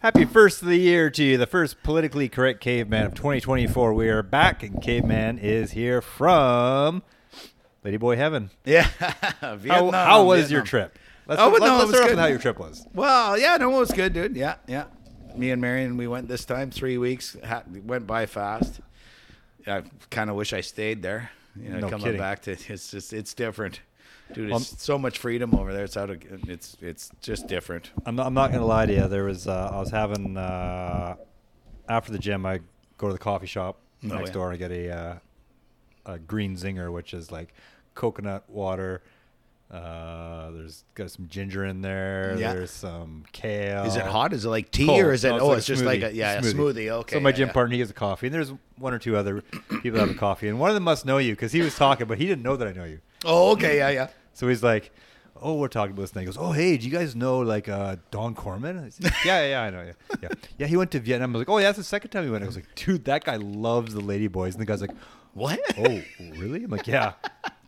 Happy first of the year to you, the first politically correct caveman of 2024. We are back, and Caveman is here from Ladyboy Heaven. Yeah. How, Vietnam, how was your trip? Let's, Oh, let, no, was start off with how your trip was. Well, yeah, no, it was good, dude. Yeah, yeah. Me and Marion, we went this time. Three weeks ha- went by fast. I kind of wish I stayed there. You know, No coming kidding. back to it's just it's different, dude. Um, It's so much freedom over there. It's out of it's it's just different. I'm not, I'm not gonna lie to you. There was uh, I was having uh, after the gym. I go to the coffee shop Oh, next yeah. door and get a uh, a green zinger, which is like coconut water. Uh, there's got some ginger in there. Yeah. There's some kale. Is it hot? Is it like tea Cold. or is it? No, oh, like it's just like a yeah, a smoothie. Okay. So my yeah, gym yeah. partner, he gets a coffee, and there's one or two other people that have a coffee, and one of them must know you because he was talking, but he didn't know that I know you. Oh, okay, yeah, yeah. So he's like, "Oh, we're talking about this." thing." he goes, "Oh, hey, do you guys know like uh, Don Corman?" I said, yeah, yeah, I know. Yeah, yeah, yeah. He went to Vietnam. I was like, "Oh, yeah, that's the second time he went." I was like, "Dude, that guy loves the lady boys." And the guy's like, What? "Oh, really?" I'm like, "Yeah."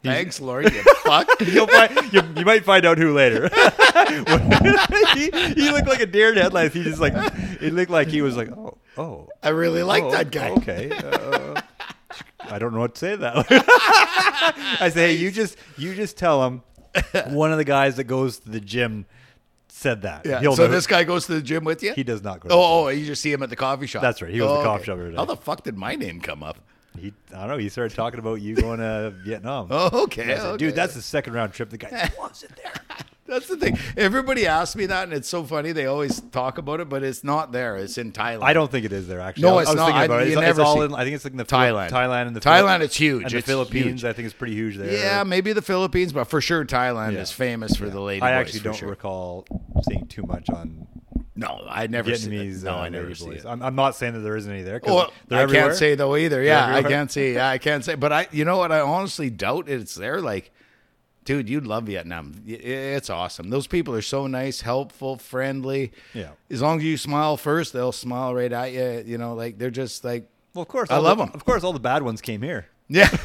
Thanks, Lori. You fuck. You'll find, you, you might find out who later. he, he looked like a deer in headlights. He just like it looked like he was like, oh, oh, I really like oh, that guy. Okay, uh, I don't know what to say to that. I say, hey, you just you just tell him one of the guys that goes to the gym said that. Yeah. He'll so know- this guy goes to the gym with you? he does not go. To oh, the Oh, oh, you just see him at the coffee shop. That's right. He goes to the Oh, coffee okay. shop every day. How the fuck did my name come up? He, I don't know. He started talking about you going to Vietnam. Oh, okay. Said, okay. Dude, that's the second round trip. The guy it there. That's the thing. Everybody asks me that, and it's so funny. They always talk about it, but it's not there. It's in Thailand. I don't think it is there actually. No, I, it's I was not. thinking I- about it. you It's, it's all in. I think it's like in the Thailand. Thailand and the Thailand, Philip- it's huge. and the Philippines. huge. I think it's pretty huge there. Yeah, maybe the Philippines, but for sure Thailand Yeah. is famous for the lady. I actually don't sure. recall seeing too much on No, I never see Vietnamese. No, uh, I never see it. I'm, I'm not saying that there isn't any there. Well, I everywhere. can't say though either. Yeah, I can't say. Yeah, I can't say. But I, you know what? I honestly doubt it's there. Like, dude, you'd love Vietnam. It's awesome. Those people are so nice, helpful, friendly. Yeah. As long as you smile first, they'll smile right at you. You know, like they're just like, Well, of course. I love the- 'em. Of course, all the bad ones came here. yeah.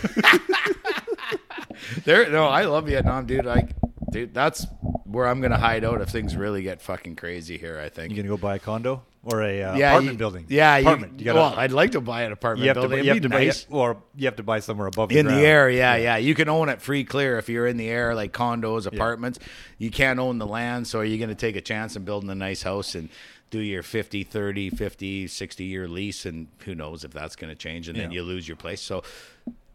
There, no, I love Vietnam, dude. Like, dude, that's where I'm gonna hide out if things really get fucking crazy here. I think. You gonna go buy a condo or a uh, yeah, apartment you- building? Yeah, apartment. You, gotta, well, I'd like to buy an apartment you have to. building. You have to buy, or you have to buy somewhere above in ground. the air yeah, yeah you can own it free clear if you're in the air like condos apartments you can't own the land so are you're going to take a chance and building a nice house and do your 50 30 50 60 year lease and who knows if that's going to change and then Yeah. you lose your place so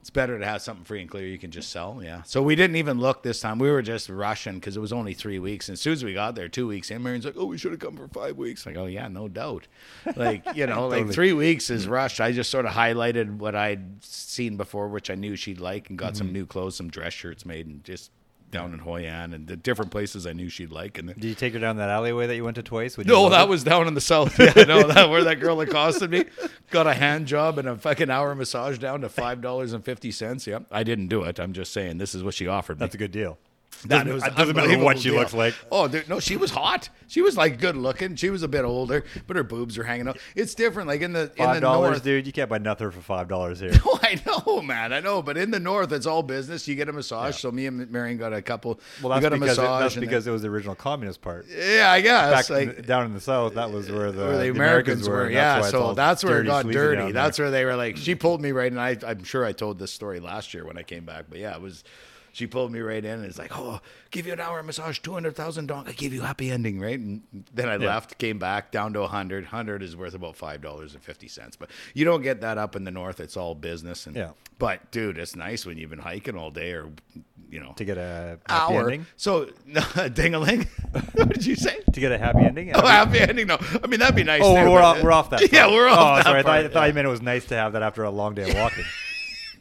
it's better to have something free and clear you can just sell yeah. So we didn't even look this time. We were just rushing because it was only three weeks. And as soon as we got there two weeks in marion's like oh we should have come for five weeks. Like oh yeah no doubt. Like you know like three weeks is rushed. I just sort of highlighted what i'd seen before which i knew she'd like and got Mm-hmm. some new clothes some dress shirts made and just down in Hoi An and the different places I knew she'd like. And then, Did you take her down that alleyway that you went to twice? Would no, that it? was down in the south. Yeah, no, that where that girl accosted me. Got a hand job and a fucking hour massage down to five dollars and fifty cents. Yeah, I didn't do it. I'm just saying this is what she offered me. That's a good deal. That Doesn't- was it doesn't matter what she deal. looks like. Oh, dude, no, she was hot. She was like good looking. She was a bit older, but her boobs are hanging out. It's different. Like in the in the dollars, north, dude. You can't buy nothing for five dollars here. Oh, I know, man. I know. But in the north, it's all business. You get a massage. So me and Marion got a couple. Well, we got a because it, massage. that's and because it was the original communist part. yeah, I guess. Back like, down in the south, that was where the, where the, the Americans, were. Yeah, why it's so that's where it got dirty. That's where they were like, she pulled me right and I, I'm sure I told this story last year when I came back, but yeah, it was. She pulled me right in, and it's like, oh, give you an hour massage, two hundred thousand dong. I give you happy ending, right? And then I left, came back down to a hundred. Hundred is worth about five dollars and fifty cents, but you don't get that up in the north. It's all business, and Yeah. But dude, it's nice when you've been hiking all day, or you know, to get a happy hour. ending. So ding a ling. what did you say? To get a happy ending. Oh, happy ending. No, I mean that'd be nice. Oh, too, we're off, we're off that. Yeah, we're off. Oh, sorry. I thought, I thought yeah. you meant it was nice to have that after a long day of walking.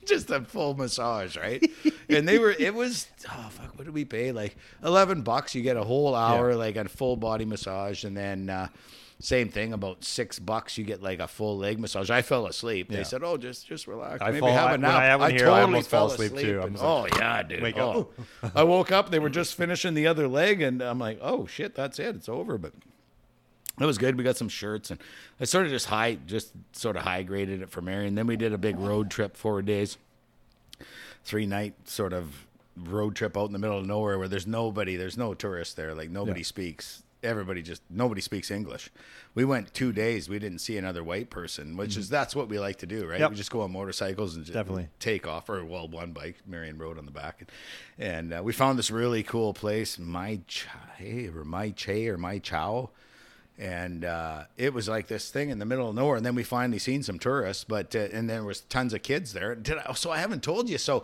just a full massage, right? and they were. It was. Oh fuck! What did we pay? Like eleven bucks. You get a whole hour, Yeah. like a full body massage, and then. uh same thing, about six bucks, you get like a full leg massage. I fell asleep. Yeah. They said, "Oh, just just relax, I maybe fall- have I- a nap." I one here, I almost fell asleep, too. And- oh like, yeah, dude. oh. I woke up. They were just finishing the other leg, and I'm like, "Oh shit, that's it. It's over." But it was good. We got some shirts, and I sort of just high, just sort of high graded it for Mary. And then we did a big road trip, four days, three night sort of road trip out in the middle of nowhere where there's nobody, there's no tourists there, like nobody Yeah. speaks everybody just nobody speaks English. We went two days. We didn't see another white person, which is that's what we like to do, right? Yep. We just go on motorcycles and just Definitely. take off, or well, one bike, Marion Road on the back, and, and uh, we found this really cool place, Mai Chai or Mai Che or Mai Chow, and uh, it was like this thing in the middle of nowhere. And then we finally seen some tourists, but uh, and there was tons of kids there. Did I, so I haven't told you so.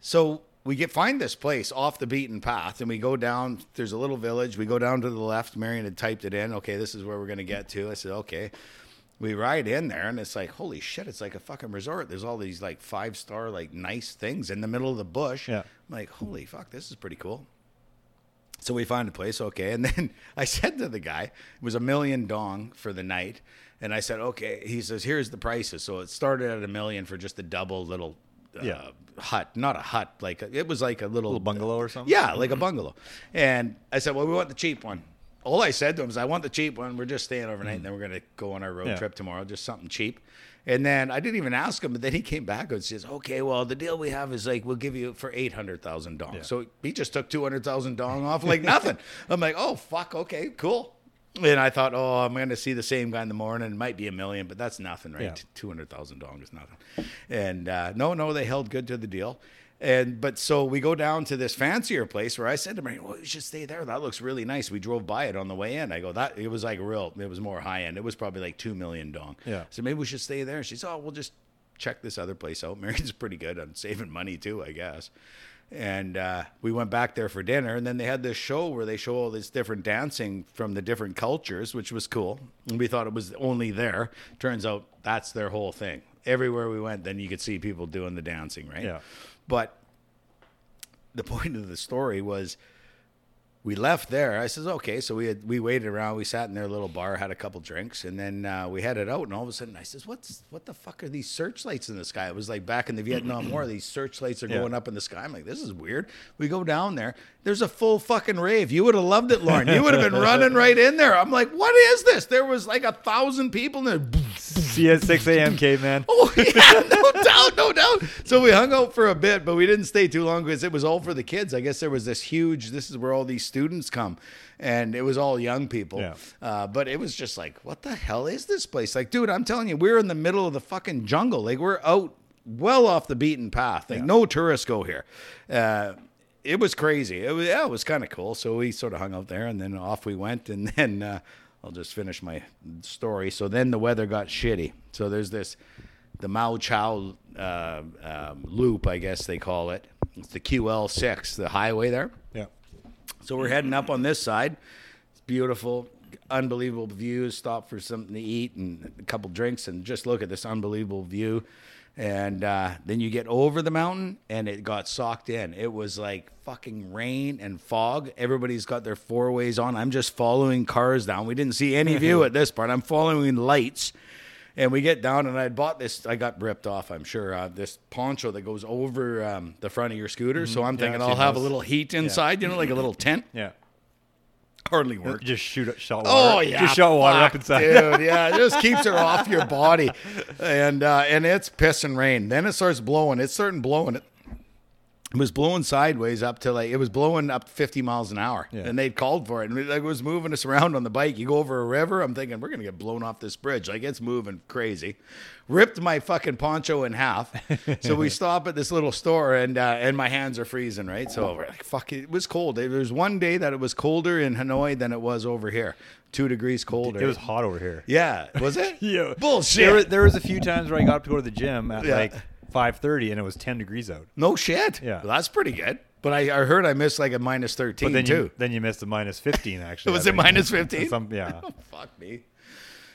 So we get find this place off the beaten path, and we go down. There's a little village. We go down to the left. Marion had typed it in. Okay, this is where we're gonna get to. I said, okay. We ride in there, and it's like, holy shit! It's like a fucking resort. There's all these like five star, like nice things in the middle of the bush. Yeah. I'm like, holy fuck, this is pretty cool. So we find a place, okay. And then I said to the guy, it was a million dong for the night. And I said, okay. He says, here's the prices. So it started at a million for just a double little uh, Yeah. hut, not a hut, like it was like a little, little bungalow or something. yeah, like a bungalow. And I said, well, we want the cheap one. All I said to him is, I want the cheap one. We're just staying overnight, and then we're going to go on our road Mm. Yeah. trip tomorrow, just something cheap. And then I didn't even ask him, but then he came back and says, okay, well, the deal we have is like, we'll give you for 800,000 dong. Yeah. So he just took 200,000 dong off like nothing. I'm like, oh, fuck, okay, cool. And I thought, oh, I'm going to see the same guy in the morning. It might be a million, but that's nothing, right? Yeah. 200,000 dong is nothing. And uh, no, no, they held good to the deal. And but so we go down to this fancier place where I said to Mary, "Well, you should stay there. That looks really nice." We drove by it on the way in. I go, "That it was like real. It was more high end. It was probably like two million dong." Yeah. So maybe we should stay there. She said, "Oh, we'll just check this other place out." Mary's pretty good on saving money too, I guess. And uh, we went back there for dinner, and then they had this show where they show all this different dancing from the different cultures, which was cool. And we thought it was only there. Turns out that's their whole thing. Everywhere we went, then you could see people doing the dancing, right? Yeah. But the point of the story was we left there. I says, okay. So we had we waited around. We sat in their little bar, had a couple drinks, and then uh, we headed out. And all of a sudden, I says, what's what the fuck are these searchlights in the sky? It was like back in the Vietnam War. These searchlights are Yeah. going up in the sky. I'm like, this is weird. We go down there. There's a full fucking rave. You would have loved it, Lauren. You would have been running right in there. I'm like, what is this? There was like a thousand people in there. See you at 6 a.m., caveman. Oh yeah, no doubt, no doubt. So we hung out for a bit, but we didn't stay too long because it was all for the kids. I guess there was this huge. This is where all these students come, and it was all young people. Yeah. Uh, but it was just like, what the hell is this place? Like, dude, I'm telling you, we're in the middle of the fucking jungle. Like, we're out well off the beaten path. Like, Yeah. no tourists go here. Uh, it was crazy. It was, yeah, it was kind of cool. So we sort of hung out there, and then off we went, and then. Uh, I'll just finish my story. So then the weather got shitty. So there's this, the Mao Chao uh, um, loop, I guess they call it. It's the QL6, the highway there. So we're heading up on this side. It's beautiful, unbelievable views. Stop for something to eat and a couple drinks, and just look at this unbelievable view. And uh, then you get over the mountain, and it got socked in. It was like fucking rain and fog. Everybody's got their four ways on. I'm just following cars down. We didn't see any view at this part. I'm following lights. And we get down, and I bought this. I got ripped off, I'm sure. Uh, this poncho that goes over um, the front of your scooter. So I'm thinking I've I'll have a little heat inside, you know, like a little tent. Yeah. Hardly work. Just shoot shot water. Oh yeah, Just shot water up inside. dude. Yeah, it just keeps her off your body, and uh, and it's piss and rain. Then it starts blowing. It's starting blowing. It, it was blowing sideways up to like it was blowing up 50 miles an hour, Yeah. and they'd called for it, and it was moving us around on the bike. You go over a river, I'm thinking we're gonna get blown off this bridge. Like it's moving crazy. Ripped my fucking poncho in half. so we stop at this little store, and uh, and my hands are freezing. Right, so we're like, fuck. It was cold. There was one day that it was colder in Hanoi than it was over here. Two degrees colder. It was hot over here. Yeah, was it? Yeah. Bullshit. There, was- there was a few times where I got up to go to the gym at Yeah. like 5:30 and it was 10 degrees out. no shit. Yeah. Well, that's pretty good. But I, I heard I missed like a minus But thirteen then too. you then you missed the minus 15 actually. It was I it think. minus 15? Some, yeah. Fuck me.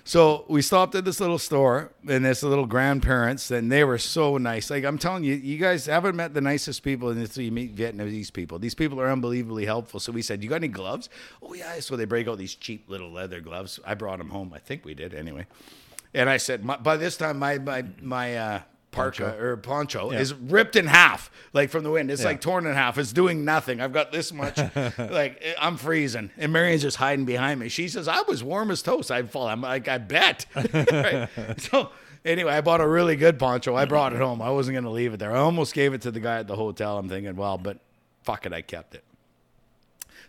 So we stopped at this little store and this little grandparents, and they were so nice. Like I'm telling you, you guys haven't met the nicest people until you meet Vietnamese people. These people are unbelievably helpful. So we said, "You got any gloves?" Oh yeah. So they break out these cheap little leather gloves. I brought them home. I think we did anyway. And I said, my, by this time, my my my uh, parka Poncho. or poncho Yeah. is ripped in half, like from the wind. It's Yeah. like torn in half. It's doing nothing. I've got this much, like I'm freezing, and Marion's just hiding behind me. She says, "I was warm as toast. I'd fall." I'm like, "I bet." Right? So anyway, I bought a really good poncho. I brought it home. I wasn't gonna leave it there. I almost gave it to the guy at the hotel. I'm thinking, well, but fuck it, I kept it.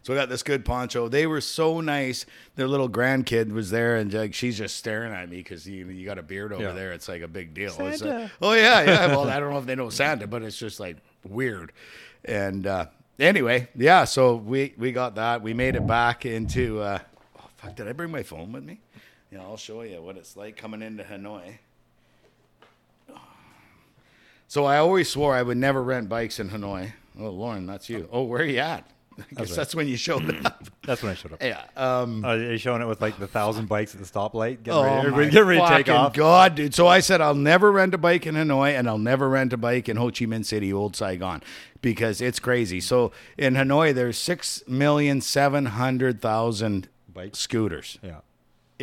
So I got this good poncho. They were so nice. Their little grandkid was there, and like she's just staring at me because you you got a beard over Yeah. there. It's like a big deal. Like, oh yeah, yeah. Well, I don't know if they know Santa, but it's just like weird. And uh, anyway, yeah. So we we got that. We made it back into. Uh, oh fuck! Did I bring my phone with me? Yeah, I'll show you what it's like coming into Hanoi. So I always swore I would never rent bikes in Hanoi. Oh, Lauren, that's you. Oh, where are you at? I guess right. that's when you showed up. That's when I showed up. yeah. Um, Uh, are you showing it with like the thousand bikes at the stoplight? Getting oh, ready, my getting ready to take off. God, dude. So I said I'll never rent a bike in Hanoi and I'll never rent a bike in Ho Chi Minh City, Old Saigon, because it's crazy. So in Hanoi, there's six million seven hundred thousand Bikes? scooters. Yeah.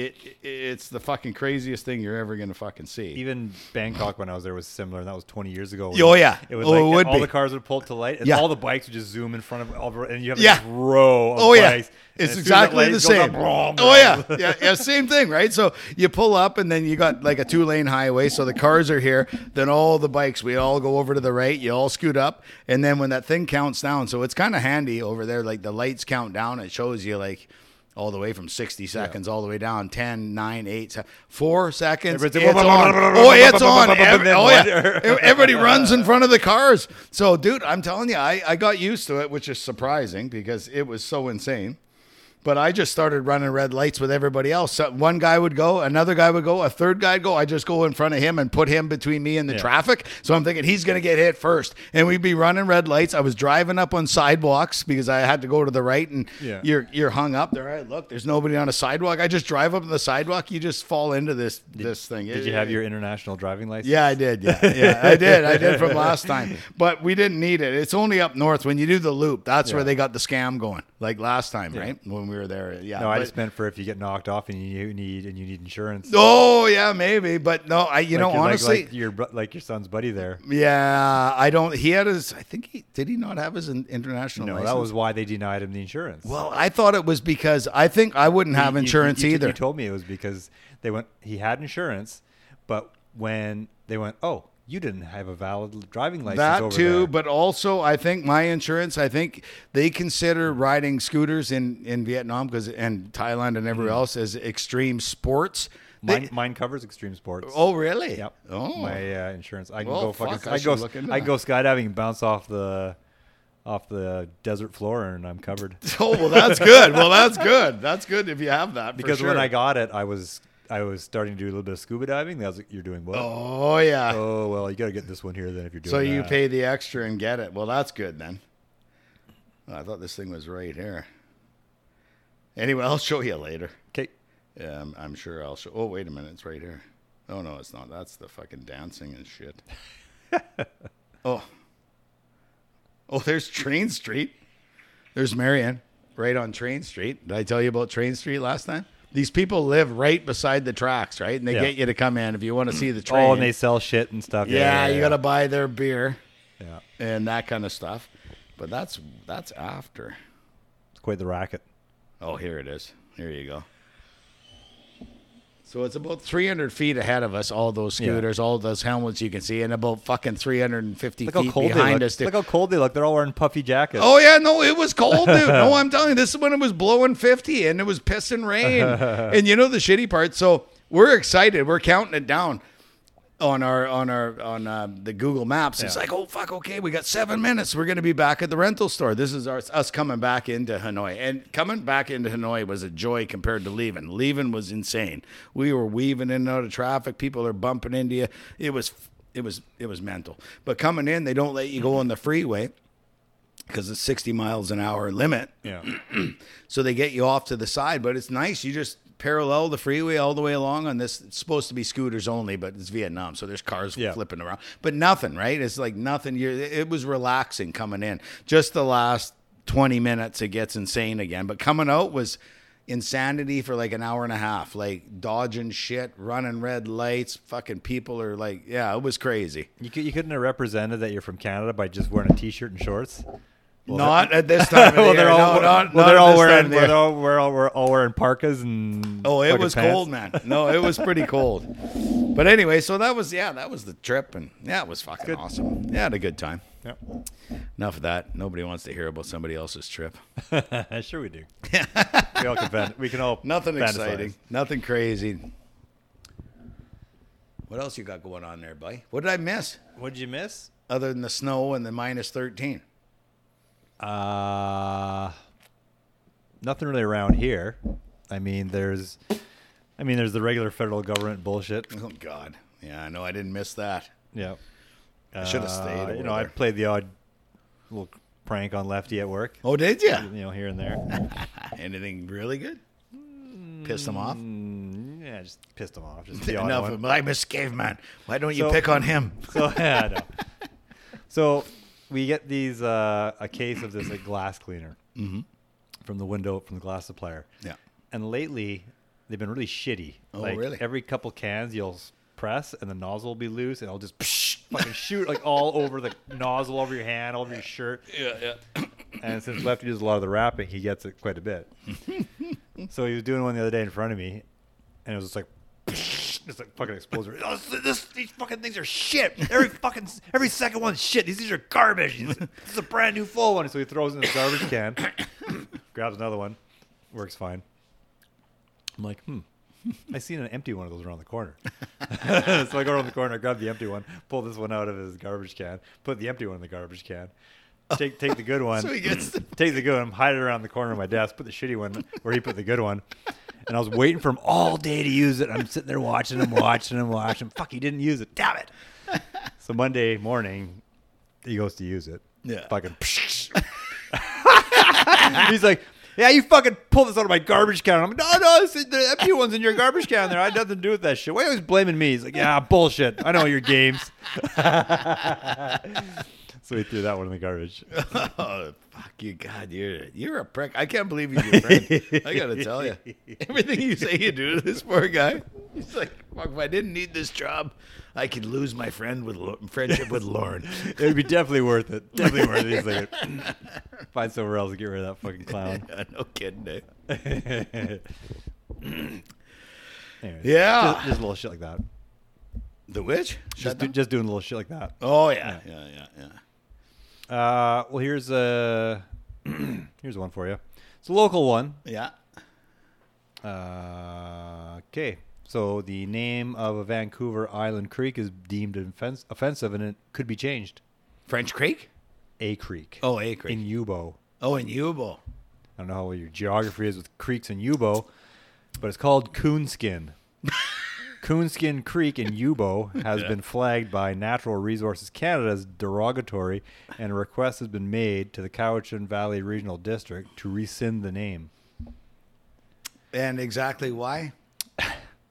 It, it it's the fucking craziest thing you're ever gonna fucking see. Even Bangkok when I was there was similar, and that was 20 years ago. Oh, yeah. it was Oh, like it would all be. the cars would pull to light, and Yeah. all the bikes would just zoom in front of, all, and you have Yeah. this row of Oh yeah, bikes. and it's as soon as that exactly the same. up, oh yeah, yeah, yeah, same thing, right? So you pull up, and then you got like a two lane highway. So the cars are here, then all the bikes, we all go over to the right. You all scoot up, and then when that thing counts down, so it's kind of handy over there. Like the lights count down, it shows you like. All the way from 60 seconds all the way down 10, 9, 8, 7, 4 seconds. It's on. Oh, it's on. And Every- then Oh, yeah. Everybody runs in front of the cars. So, dude, I'm telling you, I, I got used to it, which is surprising because it was so insane. But I just started running red lights with everybody else. So one guy would go, another guy would go, a third guy would go. I just go in front of him and put him between me and the Yeah. traffic. So I'm thinking he's going to get hit first. And we'd be running red lights. I was driving up on sidewalks because I had to go to the right and Yeah. you're you're hung up there. Right, look, there's nobody on a sidewalk. I just drive up on the sidewalk. You just fall into this this thing. Did you have your international driving license? Yeah, I did. Yeah, yeah, I did. I did from last time, but we didn't need it. It's only up north when you do the loop. That's where they got the scam going, like last time, right? When we were there. Yeah. No, I but- just meant for if you get knocked off and you need and you need insurance. Oh yeah, maybe, but no. I you Like know your- like- honestly, like, your like your son's buddy there. yeah, I don't. He had his. I think he did. He not have his international. No, license? that was why they denied him the insurance. Well, I thought it was because I think I wouldn't have you- insurance you, you, either. You told me it was because they went. He had insurance, but when they went, oh, you didn't have a valid driving license. that too, there." but also I think my insurance. I think they consider riding scooters in in Vietnam because and Thailand and everywhere else as extreme sports. They- mine, mine covers extreme sports. oh really? Yep. Oh, My uh, insurance. I can Well, go fucking. fuck, I I, go. I that. go skydiving and bounce off the, off the desert floor, and I'm covered. oh well, that's good. Well, that's good. That's good if you have that. Because when. I got it, I was I was starting to do a little bit of scuba diving. Was like, "You're doing what?" Oh yeah. Oh well, you got to get this one here then if you're doing. So you that. pay the extra and get it. Well, that's good then. Oh, I thought this thing was right here. Anyway, I'll show you later. Okay. Yeah, I'm, I'm sure I'll show. Oh, wait a minute, it's right here. Oh no, it's not. That's the fucking dancing and shit. oh, oh, there's Train Street. There's Marianne, right on Train Street. Did I tell you about Train Street last time? These people live right beside the tracks, right? And they Yeah. get you to come in if you want to see the train. Oh, and they sell shit and stuff. yeah, you got to buy their beer Yeah, and that kind of stuff. But that's that's after. it's quite the racket. Oh, here it is. Here you go. So it's about 300 feet ahead of us, all those Yeah. scooters, all those helmets you can see, and about fucking 350 Look how feet behind us. dude. Look how cold they look. They're all wearing puffy jackets. Oh yeah, no, it was cold, dude. No, I'm telling you, this is when it was blowing 50 and it was pissing rain. and you know the shitty part. So we're excited. We're counting it down on our on our on uh, the Google Maps. It's like, oh fuck, okay, we got seven minutes. We're gonna be back at the rental store. This is our, us coming back into Hanoi, and coming back into Hanoi was a joy compared to leaving. Leaving was insane. We were weaving in and out of traffic. People are bumping into you. It was it was it was mental. But coming in, they don't let you go on the freeway because it's 60 miles an hour limit. yeah. So they get you off to the side, but it's nice. You just parallel the freeway all the way along on this. It's supposed to be scooters only, but it's Vietnam, so there's cars Yeah. flipping around. But nothing, right? It's like nothing. You're, it was relaxing coming in. Just the last 20 minutes, it gets insane again. But coming out was insanity for like an hour and a half, like dodging shit, running red lights. Fucking people are like, yeah, it was crazy. You, could, you couldn't have represented that you're from Canada by just wearing a t-shirt and shorts. Not at this time. Well, they're all, No, not- well, they're all wearing, the well, they're all, we're all, we're all wearing parkas and. Oh, it was pants. cold, man. No, it was pretty cold. But anyway, so that was yeah, that was the trip, and yeah, it was fucking awesome. Yeah, had a good time. Yep. Enough of that. Nobody wants to hear about somebody else's trip. sure we do. we all can fan- we can all Nothing fantasize. exciting. Nothing crazy. What else you got going on there, buddy? What did I miss What did you miss? other than the snow and the minus 13? Uh, nothing really around here. I mean, there's, I mean, there's the regular federal government bullshit. Oh, God. Yeah, I know. I didn't miss that. Yeah. I should have stayed Uh, You know, I played the odd little prank on Lefty at work. Oh, did you? You know, here and there. Anything really good? Pissed him off? Mm, yeah, just pissed him off. Just Enough. one. I. Why don't you So- pick on him? So yeah. So we get these uh, a case of this like glass cleaner from the window from the glass supplier. Yeah. And lately, they've been really shitty. Oh, like, really? Every couple cans, you'll press, and the nozzle will be loose, and it'll just fucking shoot like all over the nozzle, over your hand, all over your shirt. Yeah, yeah. And since Lefty does a lot of the wrapping, he gets it quite a bit. so he was doing one the other day in front of me, and it was just like, just like fucking explosion. Oh, this, this- these fucking things are shit. Every fucking every second one's shit. These these are garbage. This is a brand new full one. So he throws it in the garbage can, grabs another one, works fine. I'm like, hmm. I seen an empty one of those around the corner. so I go around the corner, grab the empty one, pull this one out of his garbage can, put the empty one in the garbage can, take take the good one, So he gets the- take the good one, hide it around the corner of my desk, put the shitty one where he put the good one. And I was waiting for him all day to use it. I'm sitting there watching him, watching him, watching him. Fuck, he didn't use it. Damn it. So Monday morning, he goes to use it. Yeah. Fucking. He's like, yeah, you fucking pulled this out of my garbage can. I'm like, no, no, it's, the empty one's in your garbage can there. I had nothing to do with that shit. Why are you always blaming me? He's like, yeah, bullshit. I know your games. so he threw that one in the garbage. Oh, Fuck you, God! You're you're a prick. I can't believe he's your friend. I gotta tell you, everything you say you do to this poor guy. He's like, fuck, if I didn't need this job, I could lose my friend with friendship with Lauren. It would be definitely worth it. Definitely worth it. He's like, find somewhere else to get rid of that fucking clown. no kidding? Anyways, Yeah. just, just a little shit like that. The witch? Just, do, just doing a little shit like that. oh yeah, yeah, yeah, yeah. Uh, well, here's a here's one for you. It's a local one. Yeah. Uh, okay, so the name of a Vancouver Island creek is deemed offens- offensive, and it could be changed. French Creek? A creek. Oh, A Creek. in Youbou. oh, in Youbou. I don't know how your geography is with creeks in Youbou, but it's called Coonskin. Coonskin Creek in Youbou has Yeah. been flagged by Natural Resources Canada as derogatory, and a request has been made to the Cowichan Valley Regional District to rescind the name. And exactly why?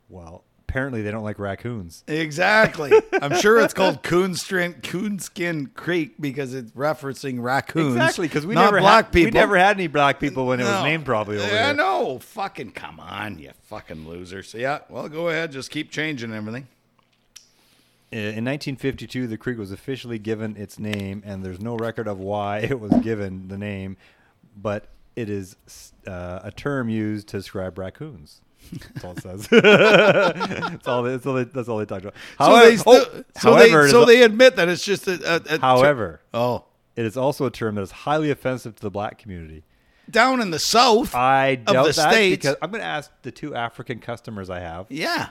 Well, apparently they don't like raccoons. Exactly. I'm sure it's called Coonskin, Coonskin Creek because it's referencing raccoons. Exactly, because we not never black had, people. we never had any black people when it was named probably over yeah, there. no, fucking come on, you fucking losers. Yeah, well, go ahead, just keep changing everything. Uh, In 1952, the creek was officially given its name, and there's no record of why it was given the name, but it is uh, a term used to describe raccoons. That's all it says. that's all. They, that's all they, that's all they talk about. So they, However, still, oh, so however, they, so they admit that it's just a. a, a however, oh, it is also a term that is highly offensive to the black community. down in the south. I doubt the that States. because I'm going to ask the two African customers I have. yeah.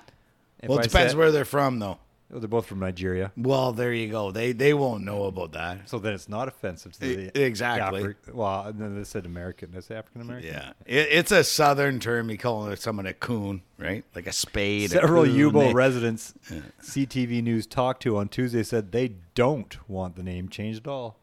If well, I it depends said- where they're from, though. Oh, they're both from Nigeria. Well, there you go. They they won't know about that. So then it's not offensive to the E- exactly. Afri- well, and then they said American. I say African American? Yeah, it, it's a southern term. You call someone a coon, right? Like a spade. Several. Youbou residents CTV News talked to on Tuesday said they don't want the name changed at all.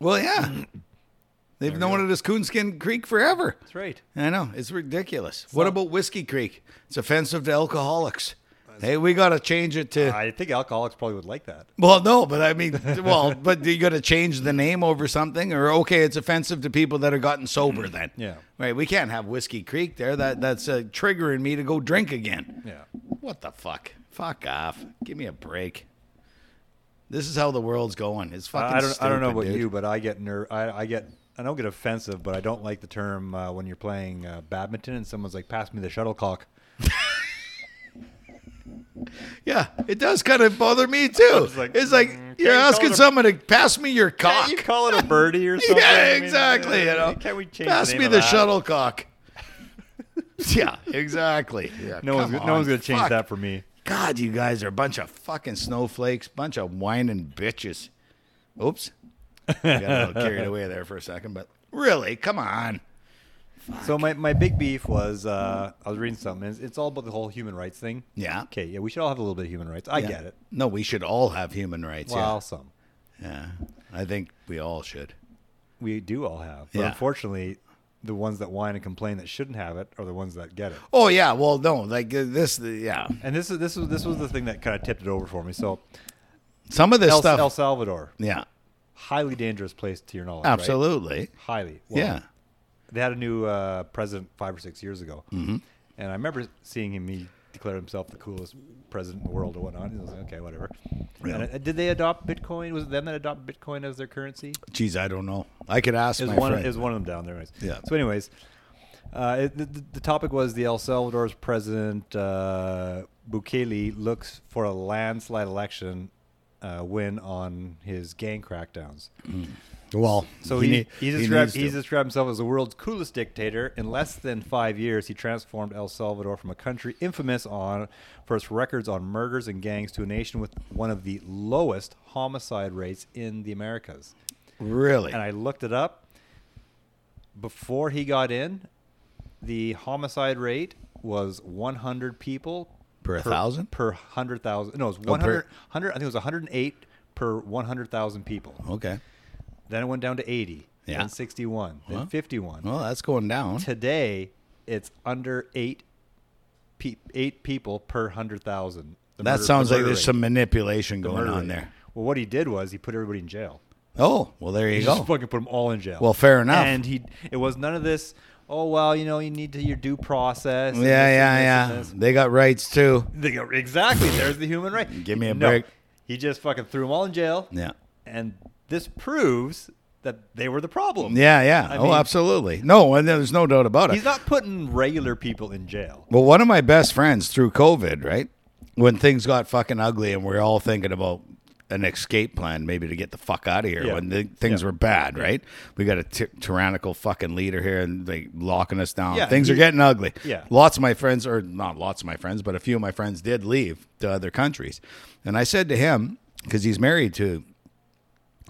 Well, yeah. They've There known it as Coonskin Creek forever. That's right. I know. It's ridiculous. what not- about Whiskey Creek? It's offensive to alcoholics. Hey, we got to change it to. I think alcoholics probably would like that. well, no, but I mean, well, but you got to change the name over something, or okay, it's offensive to people that have gotten sober. Then, Yeah. right? We can't have Whiskey Creek there. That that's uh, triggering me to go drink again. Yeah. What the fuck? Fuck off. Give me a break. This is how the world's going. It's fucking. I don't. I don't know about dude. you, but I get ner- I, I get. I don't get offensive, but I don't like the term uh, when you're playing uh, badminton and someone's like, "Pass me the shuttlecock." Yeah, it does kind of bother me too. It's like, it's like mm, you're you asking it a- someone to pass me your cock. Can't you call it a birdie or something? yeah, I mean, exactly. You uh, know, Can we change pass the me the that? shuttlecock? yeah, exactly. Yeah, No one's come no one's gonna change Fuck. that for me. God, you guys are a bunch of fucking snowflakes, bunch of whining bitches. Oops. I got a little carried away there for a second, but really, come on. So my, my big beef was uh, I was reading something. It's, it's all about the whole human rights thing. Yeah. Okay. Yeah, we should all have a little bit of human rights. I Yeah. get it. No, we should all have human rights. Well, some yeah. Yeah. I think we all should. we do all have, but Yeah. unfortunately, the ones that whine and complain that shouldn't have it are the ones that get it. Oh yeah, well no, like uh, this the- yeah. And this is this was this was the thing that kind of tipped it over for me. So Some of this El, stuff El Salvador, Yeah. highly dangerous place to your knowledge. right? Absolutely. Highly. Well, Yeah. They had a new uh, president five or six years ago, Mm-hmm. and I remember seeing him. He declared himself the coolest president in the world or whatnot. He was like, okay, whatever. Yeah. And, uh, did they adopt Bitcoin? Was it them that adopted Bitcoin as their currency? Geez, I don't know. I could ask Is one is one of them down there. Anyways. Yeah. So, anyways, uh, it, the, the- the topic was the El Salvador's president uh, Bukele looks for a landslide election uh, win on his gang crackdowns. Well, So he, he, he described, to. described himself as the world's coolest dictator. In less than five years, he transformed El Salvador from a country infamous on for its records on murders and gangs to a nation with one of the lowest homicide rates in the Americas. really. And I looked it up. Before he got in, the homicide rate was 100 people Per a thousand? per 100,000. No, it was Oh, per- 100 I think it was 108 per 100,000 people. okay. Then it went down to 80, Yeah. then 61, then 51. Well, that's going down. Today, it's under eight, pe- eight people per 100,000. That sounds like there's rate. some manipulation The going on rate. there. Well, what he did was he put everybody in jail. Oh, well, there you He go. just fucking put them all in jail. Well, fair enough. And he, it was none of this. Oh well, you know, you need to your due process. yeah, yeah, yeah. They got rights too. They go, exactly. There's the human right. Give me a No, break. He just fucking threw them all in jail. Yeah. And this proves that they were the problem. Yeah, yeah. I oh, mean- absolutely. No, and there's no doubt about it. He's not putting regular people in jail. Well, one of my best friends through COVID, right? When things got fucking ugly and we are all thinking about an escape plan, maybe to get the fuck out of here Yeah. when the, things Yeah. were bad, right? We got a tyrannical fucking leader here and they locking us down. Yeah, things he- are getting ugly. Yeah. Lots of my friends, or not lots of my friends, but a few of my friends did leave to other countries. And I said to him, because he's married to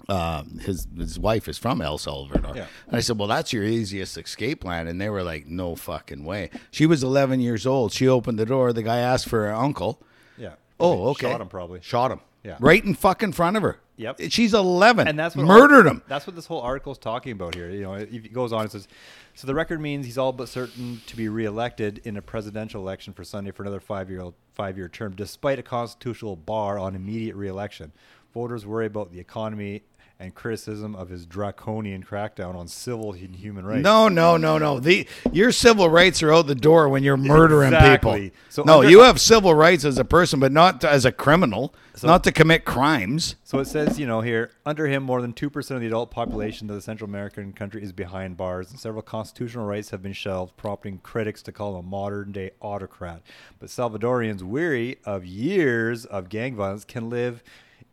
uh, his his wife is from El Salvador. Yeah. And I said, "Well, that's your easiest escape plan." And they were like, "No fucking way." She was 11 years old. She opened the door. The guy asked for her uncle. Yeah. Oh, okay. Shot him probably. Shot him. Yeah. Right in fucking front of her. Yep. She's 11. and that's what murdered him. That's what this whole article is talking about here. You know, it, it goes on. It says, so the record means he's all but certain to be reelected in a presidential election for Sunday for another five-year five-year term, despite a constitutional bar on immediate reelection. Voters worry about the economy and criticism of his draconian crackdown on civil and human rights. No, no, no, no. The your civil rights are out the door when you're murdering Exactly. people. So no, under- you have civil rights as a person, but not as a criminal, So- not to commit crimes. So it says, you know, here, under him, more than 2% of the adult population of the Central American country is behind bars, and several constitutional rights have been shelved, prompting critics to call him a modern day autocrat. But Salvadorians, weary of years of gang violence, can live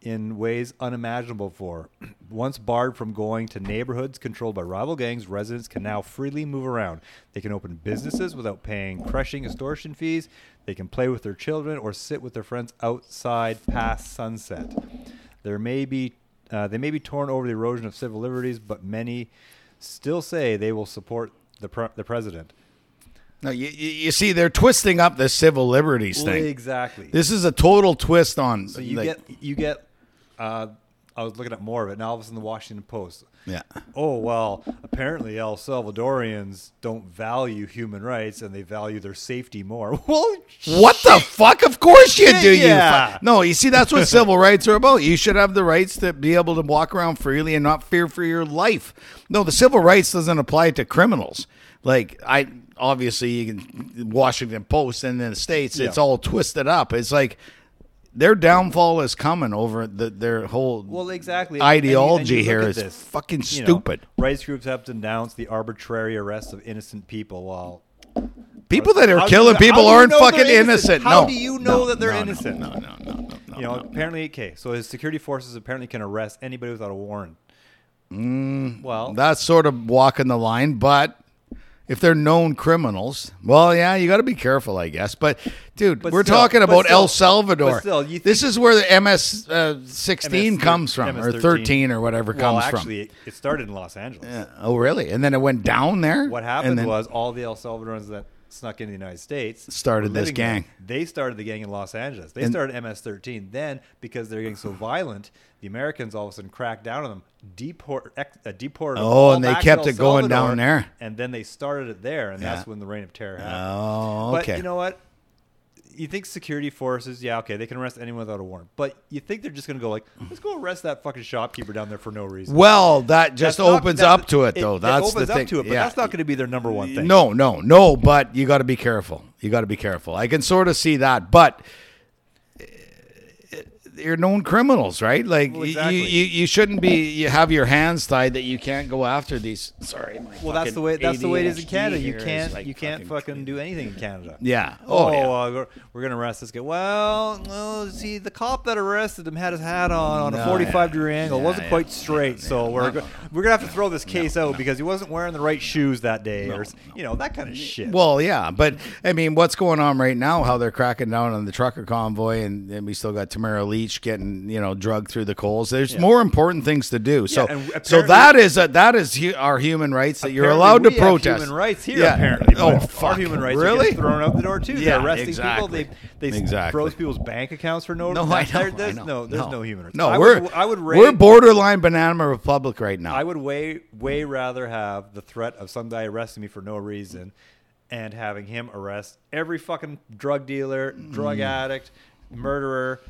in ways unimaginable before. Once barred from going to neighborhoods controlled by rival gangs, residents can now freely move around. They can open businesses without paying crushing extortion fees. They can play with their children or sit with their friends outside past sunset. There may be uh, they may be torn over the erosion of civil liberties, but many still say they will support the pre- the president. No, you, you you see, they're twisting up the civil liberties thing. Exactly. This is a total twist on. so you like- get you get. Uh, I was looking at more of it. Now all of a sudden, the Washington Post. yeah. Oh well, apparently El Salvadorians don't value human rights and they value their safety more. Well, What the fuck? Of course you Shit, do. You yeah. fu- no, you see, that's what civil rights are about. You should have the rights to be able to walk around freely and not fear for your life. No, the civil rights doesn't apply to criminals. Like I obviously you can Washington Post and in the states, it's all twisted up. It's like their downfall is coming over the, their whole Well, exactly. And you- and you ideology here is this, fucking you know, stupid. rights groups have denounced the arbitrary arrests of innocent people while People that are How killing you- people how do you aren't fucking innocent. How No. do you know No, that they're no, no, innocent? No, no, no, no, no. You know, no. apparently, okay. So his security forces apparently can arrest anybody without a warrant. Mm, well, That's sort of walking the line, but if they're known criminals, well, yeah, you got to be careful, I guess. But dude, But we're still- talking about still- El Salvador. still, this is where the MS uh, 16 MS comes from, or 13 13 or whatever well, comes actually, it, it started in Los Angeles. from. Yeah. Oh, really? And then it went down there. What happened then- was all the El Salvadorans that snuck into the United States Started this living there. gang. They started the gang in Los Angeles. They And- started MS-13. Then, because they're getting so violent, the Americans all of a sudden cracked down on them, deport, ex, uh, deported. Oh, and they kept it going down there. And then they started it there, and that's when the reign of terror happened. Oh, But okay. you know what? You think security forces, yeah, okay, they can arrest anyone without a warrant. But you think they're just going to go like, let's go arrest that fucking shopkeeper down there for no reason. well, that just That's not- opens that- up to it, though. that's opens the up thing. to it, but yeah. that's not going to be their number one thing. No, no, no. But you got to be careful. You got to be careful. I can sort of see that, but you're known criminals, right? Like Well, exactly. you, you, you shouldn't be. You have your hands tied that you can't go after these. Sorry, my Well, that's the way. That's the way it is in Canada. You can't. like you can't fucking, do anything in Canada. Yeah. Oh, Oh, yeah. uh, we're, we're gonna arrest this guy. Well, well, see, the cop that arrested him had his hat on on a 45 yeah. degree angle. Yeah, wasn't yeah. quite straight. so we're go- we're gonna have to throw this case out because he wasn't wearing the right shoes that day, or you know that kind of shit. Well, yeah, but I mean, what's going on right now? How they're cracking down on the trucker convoy, and, and we still got Tamara Lich getting you know drugged through the coals. There's Yeah. more important things to do. So, and so that is a, that is hu- our human rights that you're allowed to protest. Human rights here, Yeah. apparently. Oh, but Our human rights Really? thrown out the door too. Yeah, They're arresting exactly. people. They they Exactly. froze people's bank accounts for no. No, I know. There's I know. no. There's no, human rights. No, I we're would, I would we're borderline banana republic right now. I would way way rather have the threat of some guy arresting me for no reason, and having him arrest every fucking drug dealer, drug Mm. addict, murderer,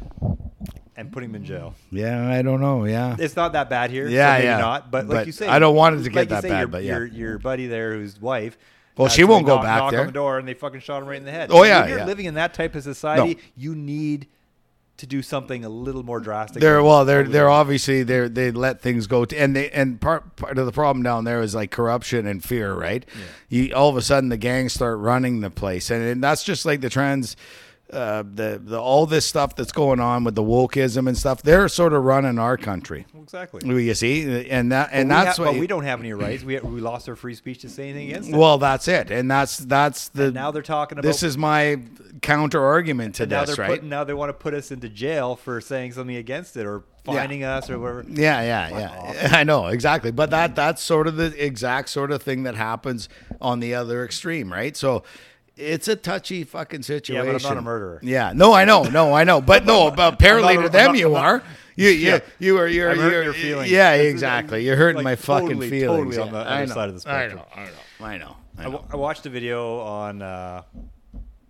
and putting him in jail. yeah, I don't know. Yeah, It's not that bad here. Yeah, so maybe yeah. not. But like But you say, I don't want it to get like you that say, bad, Your, but yeah. your, your buddy there, whose wife. Well, had she won't go knock, back knock there. on the door, and they fucking shot him right in the head. Oh, yeah, you're yeah. living in that type of society, you need to do something a little more drastic. They're well, they're they're obviously they they let things go, to, and they and part part of the problem down there is like corruption and fear, right? Yeah. You all of a sudden the gangs start running the place, and, and that's just like the trends. Uh, the the all this stuff that's going on with the wokeism and stuff, they're sort of running our country. exactly. You see, and that and But that's ha- what. but we don't have any rights. We we lost our free speech to say anything against it. well, that's it, and that's that's the. And now they're talking about this is my counter argument to and now they're right? putting now they want to put us into jail for saying something against it or finding us or whatever. Yeah, yeah, yeah. I know exactly, but that that's sort of the exact sort of thing that happens on the other extreme, right? So it's a touchy fucking situation. I'm not a murderer. Yeah, no, I know, no, I know, but no, but apparently to them not- you not- are. You, you, Yeah. you are, you're, you're, your feelings. yeah, exactly. You're hurting like my fucking totally, feelings. totally on the other side of the spectrum. I know, I know, I I, know. w- I watched a video on uh,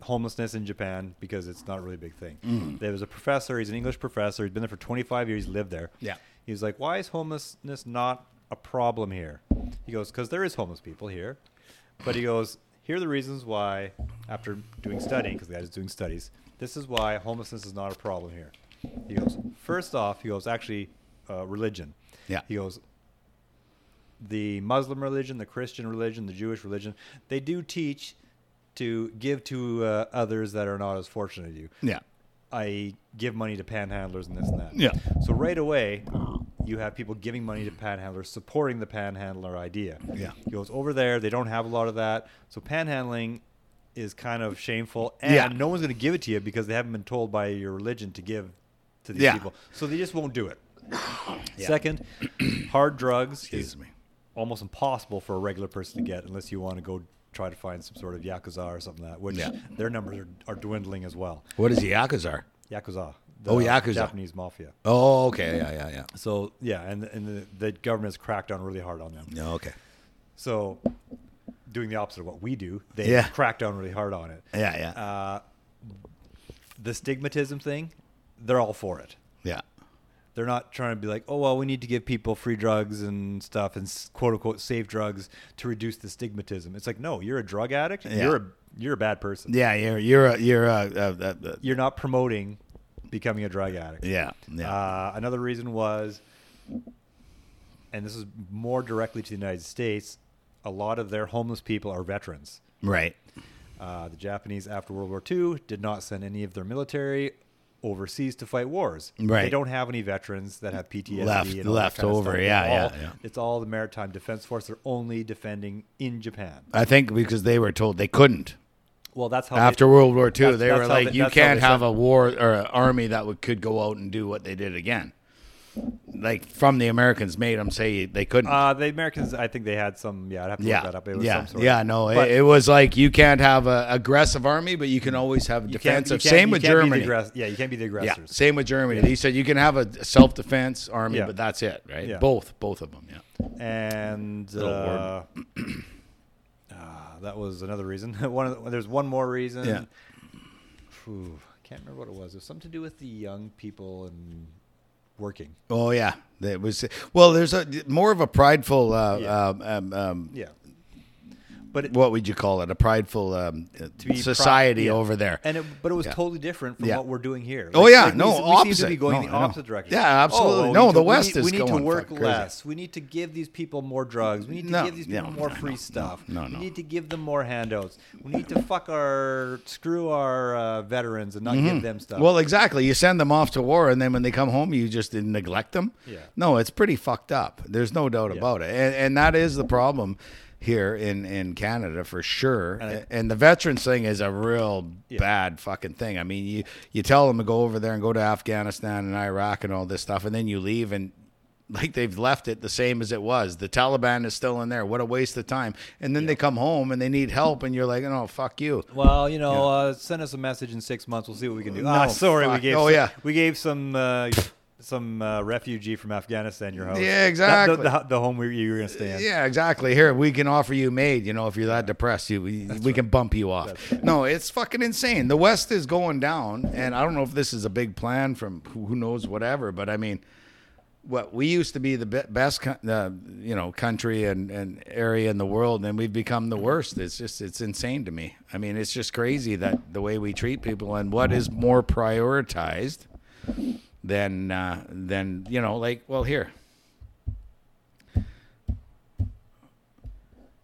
homelessness in Japan because it's not really a big thing. Mm. There was a professor. He's an English professor. He's been there for 25 years. He lived there. Yeah. He was like, "Why is homelessness not a problem here?" He goes, "Because there is homeless people here." But he goes, "Here are the reasons why." After doing studying, because the guy is doing studies, this is why homelessness is not a problem here. He goes, first off, he goes, actually, uh, religion. Yeah. He goes, the Muslim religion, the Christian religion, the Jewish religion, they do teach to give to uh, others that are not as fortunate as you. Yeah. I give money to panhandlers and this and that. Yeah. So right away, you have people giving money to panhandlers, supporting the panhandler idea. Yeah. He goes over there. They don't have a lot of that. So panhandling is kind of shameful, and Yeah. no one's going to give it to you because they haven't been told by your religion to give to these Yeah. people. So they just won't do it. Yeah. Second, hard drugs Excuse is me. almost impossible for a regular person to get unless you want to go try to find some sort of yakuza or something like that, which Yeah. their numbers are, are dwindling as well. What is the Yakuza? Yakuza. Oh, Yakuza. Japanese mafia. Oh, okay. Yeah, yeah, yeah. So yeah, and and the, the government's cracked down really hard on them. Yeah, okay. So doing the opposite of what we do, they Yeah. crack down really hard on it. Yeah, yeah. Uh, the stigmatism thing, they're all for it. yeah. They're not trying to be like, oh well, we need to give people free drugs and stuff and quote unquote safe drugs to reduce the stigmatism. It's like, no, you're a drug addict. Yeah. You're a you're a bad person. Yeah, you're you're a, you're a, a, a You're not promoting becoming a drug addict. yeah, yeah. Uh, another reason was, and this is more directly to the United States, a lot of their homeless people are veterans. right. Uh, the Japanese, after World War II, did not send any of their military overseas to fight wars. Right. They don't have any veterans that have PTSD. Left- and left over, yeah, yeah, all- yeah. It's all the Maritime Defense Force. They're only defending in Japan. I think because they were told they couldn't Well, that's how after they, World War II. They were like, they- you can't have a war or an army that would could go out and do what they did again. Like from the Americans made them say they couldn't. Uh, the Americans, I think they had some. Yeah, I'd have to yeah, look that up. It was yeah, some sort yeah. Of, No, but it, it was like you can't have an aggressive army, but you can always have a you can't- defensive. Same with Germany. yeah, you can't be the Yeah, aggressors. same with Germany. He said you can have a self defense army, Yeah. but that's it, right? Yeah. Both, both of them. Yeah. and that was another reason. one of the, there's one more reason. Yeah. Phew, can't remember what it was. It was something to do with the young people and working. Oh yeah, that was well. There's a more of a prideful. Uh, Yeah. um, um, um, Yeah, but it, what would you call it? A prideful um, uh, to society yeah. over there. and it, but it was Yeah. totally different from Yeah. what we're doing here. Oh, yeah, we- no, we, seem to opposite. be going No, the opposite direction. Yeah, absolutely. Oh, No, to- the we West need, is We need going to work crazy. less. We need to give these people more drugs. We need to No, give these no, people more no, free no, stuff. no, We no. need to give them more handouts. We need to fuck our screw our uh, veterans and not give them stuff. Mm-hmm. Well, exactly. You send them off to war, and then when they come home, you just neglect them. Yeah. No, it's pretty fucked up. There's no doubt about it, and, and that is the problem here in, in Canada for sure. And I- And, the veterans thing is a real Yeah. bad fucking thing. I mean, you you tell them to go over there and go to Afghanistan and Iraq and all this stuff, and then you leave and. Like they've left it the same as it was. The Taliban is still in there. What a waste of time. And then they come home and they need help, and you're like, "Oh, fuck you." Well, you know, uh, send us a message in six months. We'll see what we can do. No, ah, sorry, we gave. Oh, some, yeah. we gave some uh, some uh, refugee from Afghanistan your house. Yeah, exactly. The, the, the home where you were going to stay in. Yeah, exactly. Here we can offer you MAID. You know, if you're that depressed, you we, we can bump you off. No, it's fucking insane. The West is going down, and I don't know if this is a big plan from who, who knows whatever. But I mean, what we used to be the best, uh, you know, country and, and area in the world, and we've become the worst. It's just it's insane to me. I mean, it's just crazy that the way we treat people and what is more prioritized than uh, than you know, like well here.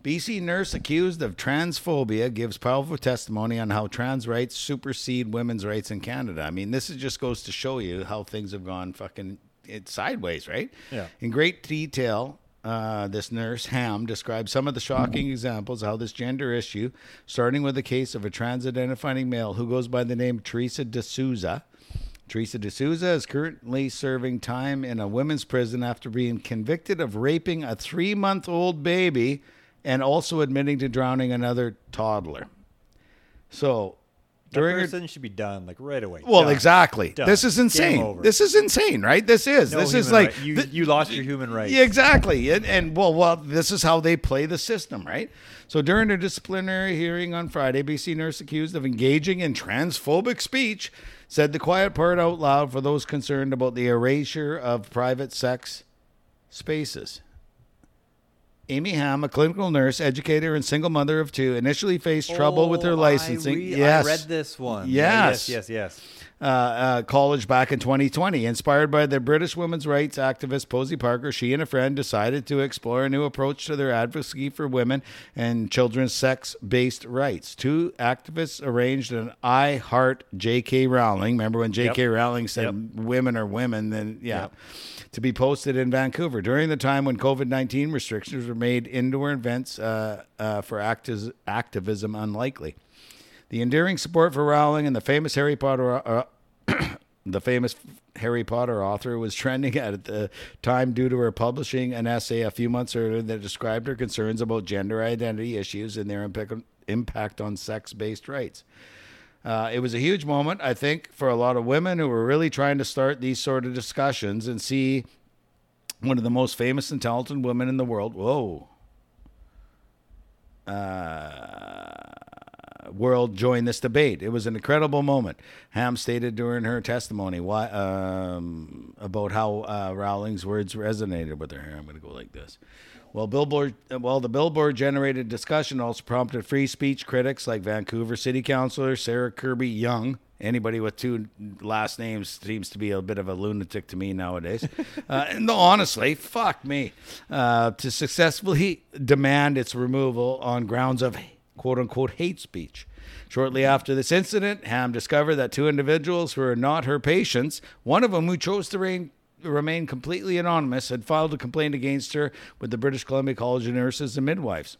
BC nurse accused of transphobia gives powerful testimony on how trans rights supersede women's rights in Canada. I mean, this is just goes to show you how things have gone fucking it's sideways, right? Yeah. In great detail, uh, this nurse, Ham, describes some of the shocking examples of how this gender issue, starting with the case of a trans identifying male who goes by the name Teresa D'Souza. Teresa D'Souza is currently serving time in a women's prison after being convicted of raping a three month old baby and also admitting to drowning another toddler. So, That during her- person should be done like right away. well, Done. exactly. Done. This is insane. This is insane, right? This is. No this is like right. you, th- you lost your human rights. yeah, exactly. And, and well, well, this is how they play the system, right? So during a disciplinary hearing on Friday, BC nurse accused of engaging in transphobic speech said the quiet part out loud for those concerned about the erasure of private sex spaces. Amy Ham, a clinical nurse, educator, and single mother of two, initially faced trouble with her Oh, licensing. I, re- yes, I read this one. Yes. Yes, yes, yes. Uh, uh, college back in 2020. Inspired by the British women's rights activist Posie Parker, she and a friend decided to explore a new approach to their advocacy for women and children's sex based rights. Two activists arranged an I Heart J.K. Rowling. Remember when J.K. Yep. Rowling said women are women? Then, yeah. Yep. To be posted in Vancouver during the time when COVID 19 restrictions were made indoor events uh, uh, for actis- activism unlikely. The endearing support for Rowling and the famous Harry Potter, uh, the famous Harry Potter author, was trending at the time due to her publishing an essay a few months earlier that described her concerns about gender identity issues and their impact on sex-based rights. Uh, it was a huge moment, I think, for a lot of women who were really trying to start these sort of discussions and see one of the most famous talented women in the world. Whoa. Uh, world join this debate. It was an incredible moment. Ham stated during her testimony why um, about how uh, Rowling's words resonated with her. I'm going to go like this. Well, Billboard, well, the Billboard generated discussion also prompted free speech critics like Vancouver City Councilor Sarah Kirby-Yung. Anybody with two last names seems to be a bit of a lunatic to me nowadays. uh, no, honestly, fuck me. Uh, to successfully demand its removal on grounds of quote unquote hate speech. Shortly after this incident, Ham discovered that two individuals who were not her patients, one of them who chose to remain, remain completely anonymous, had filed a complaint against her with the British Columbia College of Nurses and Midwives.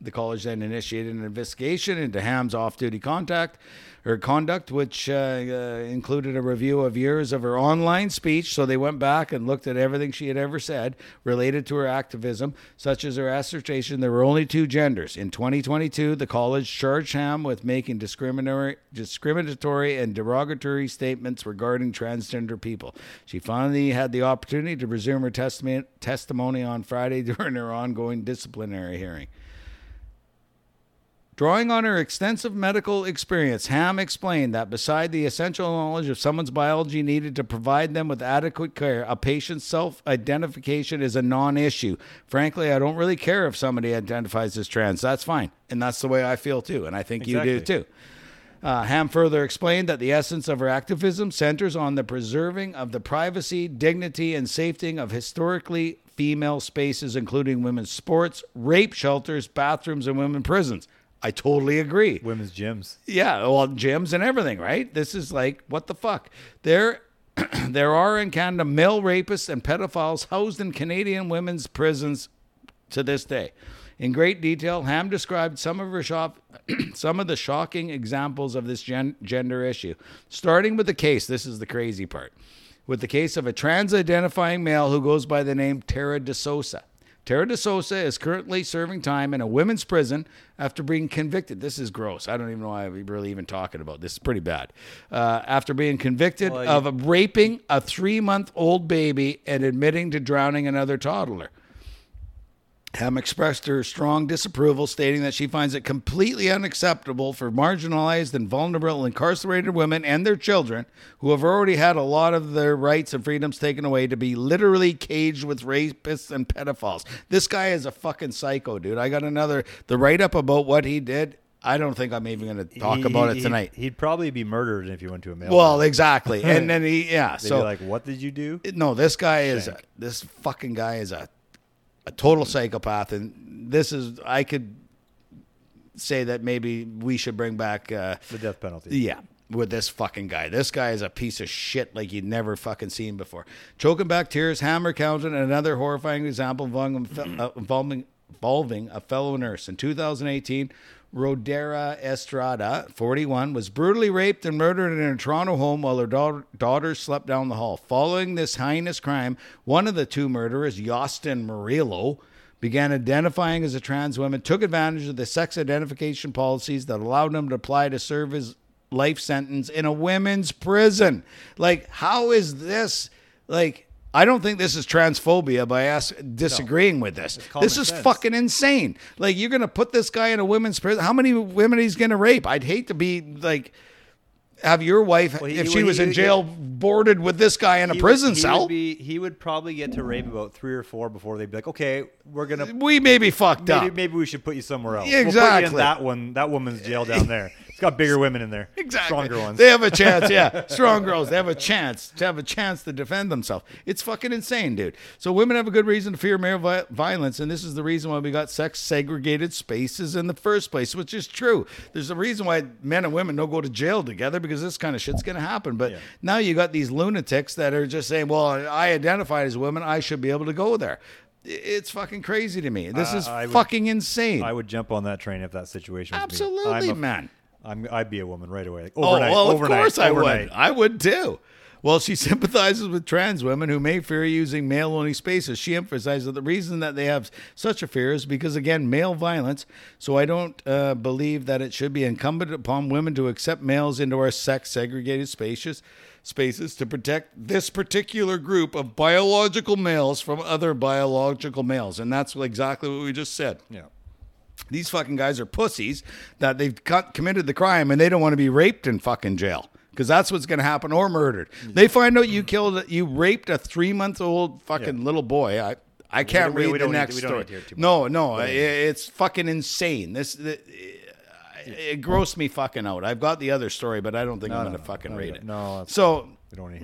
The college then initiated an investigation into Ham's off-duty contact her conduct, which uh, uh, included a review of years of her online speech. So they went back and looked at everything she had ever said related to her activism, such as her assertion there were only two genders. In 2022, the college charged Ham with making discriminatory, discriminatory and derogatory statements regarding transgender people. She finally had the opportunity to resume her testimony on Friday during her ongoing disciplinary hearing. Drawing on her extensive medical experience, Ham explained that beside the essential knowledge of someone's biology needed to provide them with adequate care, a patient's self identification is a non issue. Frankly, I don't really care if somebody identifies as trans. That's fine. And that's the way I feel too. And I think Exactly. you do too. Uh, Ham further explained that the essence of her activism centers on the preserving of the privacy, dignity, and safety of historically female spaces, including women's sports, rape shelters, bathrooms, and women prisons. I totally agree. Women's gyms. Yeah, well, gyms and everything, right? This is like what the fuck. There, there are in Canada male rapists and pedophiles housed in Canadian women's prisons to this day. In great detail, Ham described some of her shop, some of the shocking examples of this gen- gender issue. Starting with the case, this is the crazy part, with the case of a trans-identifying male who goes by the name Tara DeSosa. Tara DeSosa is currently serving time in a women's prison after being convicted. This is gross. I don't even know why we're really even talking about this. It's pretty bad. Uh, after being convicted Well, you- of raping a three month old baby and admitting to drowning another toddler. Ham expressed her strong disapproval, stating that she finds it completely unacceptable for marginalized and vulnerable incarcerated women and their children, who have already had a lot of their rights and freedoms taken away, to be literally caged with rapists and pedophiles. This guy is a fucking psycho, dude. I got another, the write up about what he did. I don't think I'm even going to talk He- about it tonight. He'd probably be murdered if you went to a male. well, exactly. And then he, yeah. They'd So, be like, "What did you do?" no, this guy is Shank. this fucking guy is a a total psychopath, and this is I could say that maybe we should bring back uh, The death penalty. yeah with this fucking guy. This guy is a piece of shit like you'd never fucking seen before. Choking back tears, Ham recounting, and another horrifying example involving, uh, involving, involving a fellow nurse. In 2018, Rodera Estrada, 41, was brutally raped and murdered in her Toronto home while her daughter, daughter slept down the hall. Following this heinous crime, one of the two murderers, Yostin Murillo, began identifying as a trans woman, took advantage of the sex identification policies that allowed him to apply to serve his life sentence in a women's prison. Like, how is this? Like, I don't think this is transphobia by us disagreeing with this. This is sense. fucking insane. Like, you're gonna put this guy in a women's prison. How many women he's gonna rape? I'd hate to be like. Have your wife, Well, he- if she well, was he- in he- jail, boarded with this guy in a He would- prison he cell? Would be, he would probably get to rape about three or four before they'd be like, "Okay, we're gonna we may be fucked maybe, up. maybe we should put you somewhere else. Yeah, We'll put you in exactly. that one, that woman's jail down there. It's got bigger women in there, Exactly. stronger ones. They have a chance, yeah. Strong girls. They have a chance to have a chance to defend themselves. It's fucking insane, dude. So women have a good reason to fear male violence, and this is the reason why we got sex segregated spaces in the first place, which is true. There's a reason why men and women don't go to jail together because this kind of shit's gonna happen. But Yeah. now you got these lunatics that are just saying, "Well, I identified as a woman. I should be able to go there." It's fucking crazy to me. This Uh, is would- fucking insane. I would jump on that train if that situation. Was Absolutely, me. I'm a- man. I'm, I'd be a woman right away. Like, Oh, well, overnight, of course I overnight. would. I would too. Well, she sympathizes with trans women who may fear using male only spaces. She emphasizes that the reason that they have such a fear is because, again, male violence. So I don't uh, believe that it should be incumbent upon women to accept males into our sex segregated spaces. Spaces to protect this particular group of biological males from other biological males. And that's exactly what we just said. Yeah. These fucking guys are pussies that they've cut, committed the crime and they don't want to be raped in fucking jail because that's what's going to happen or murdered. They find out you killed, you raped a three month old fucking Yeah. little boy. I I can't we- read we the need- next story. No, no, i- it's fucking insane. This. The, it grossed me fucking out. I've got the other story, but I don't think I'm no, going to no, fucking no, read it. No, so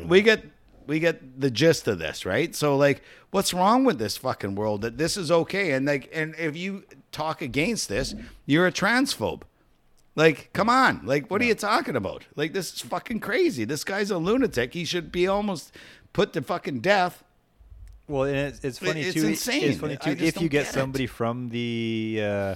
we get we get the gist of this, right? So like, what's wrong with this fucking world that this is okay? And like, and if you talk against this, you're a transphobe. Like, come on. Like, what are you talking about? Like, this is fucking crazy. This guy's a lunatic. He should be almost put to fucking death. Well, and it's, it's funny it's too. insane. It's funny too if you get get somebody from the uh,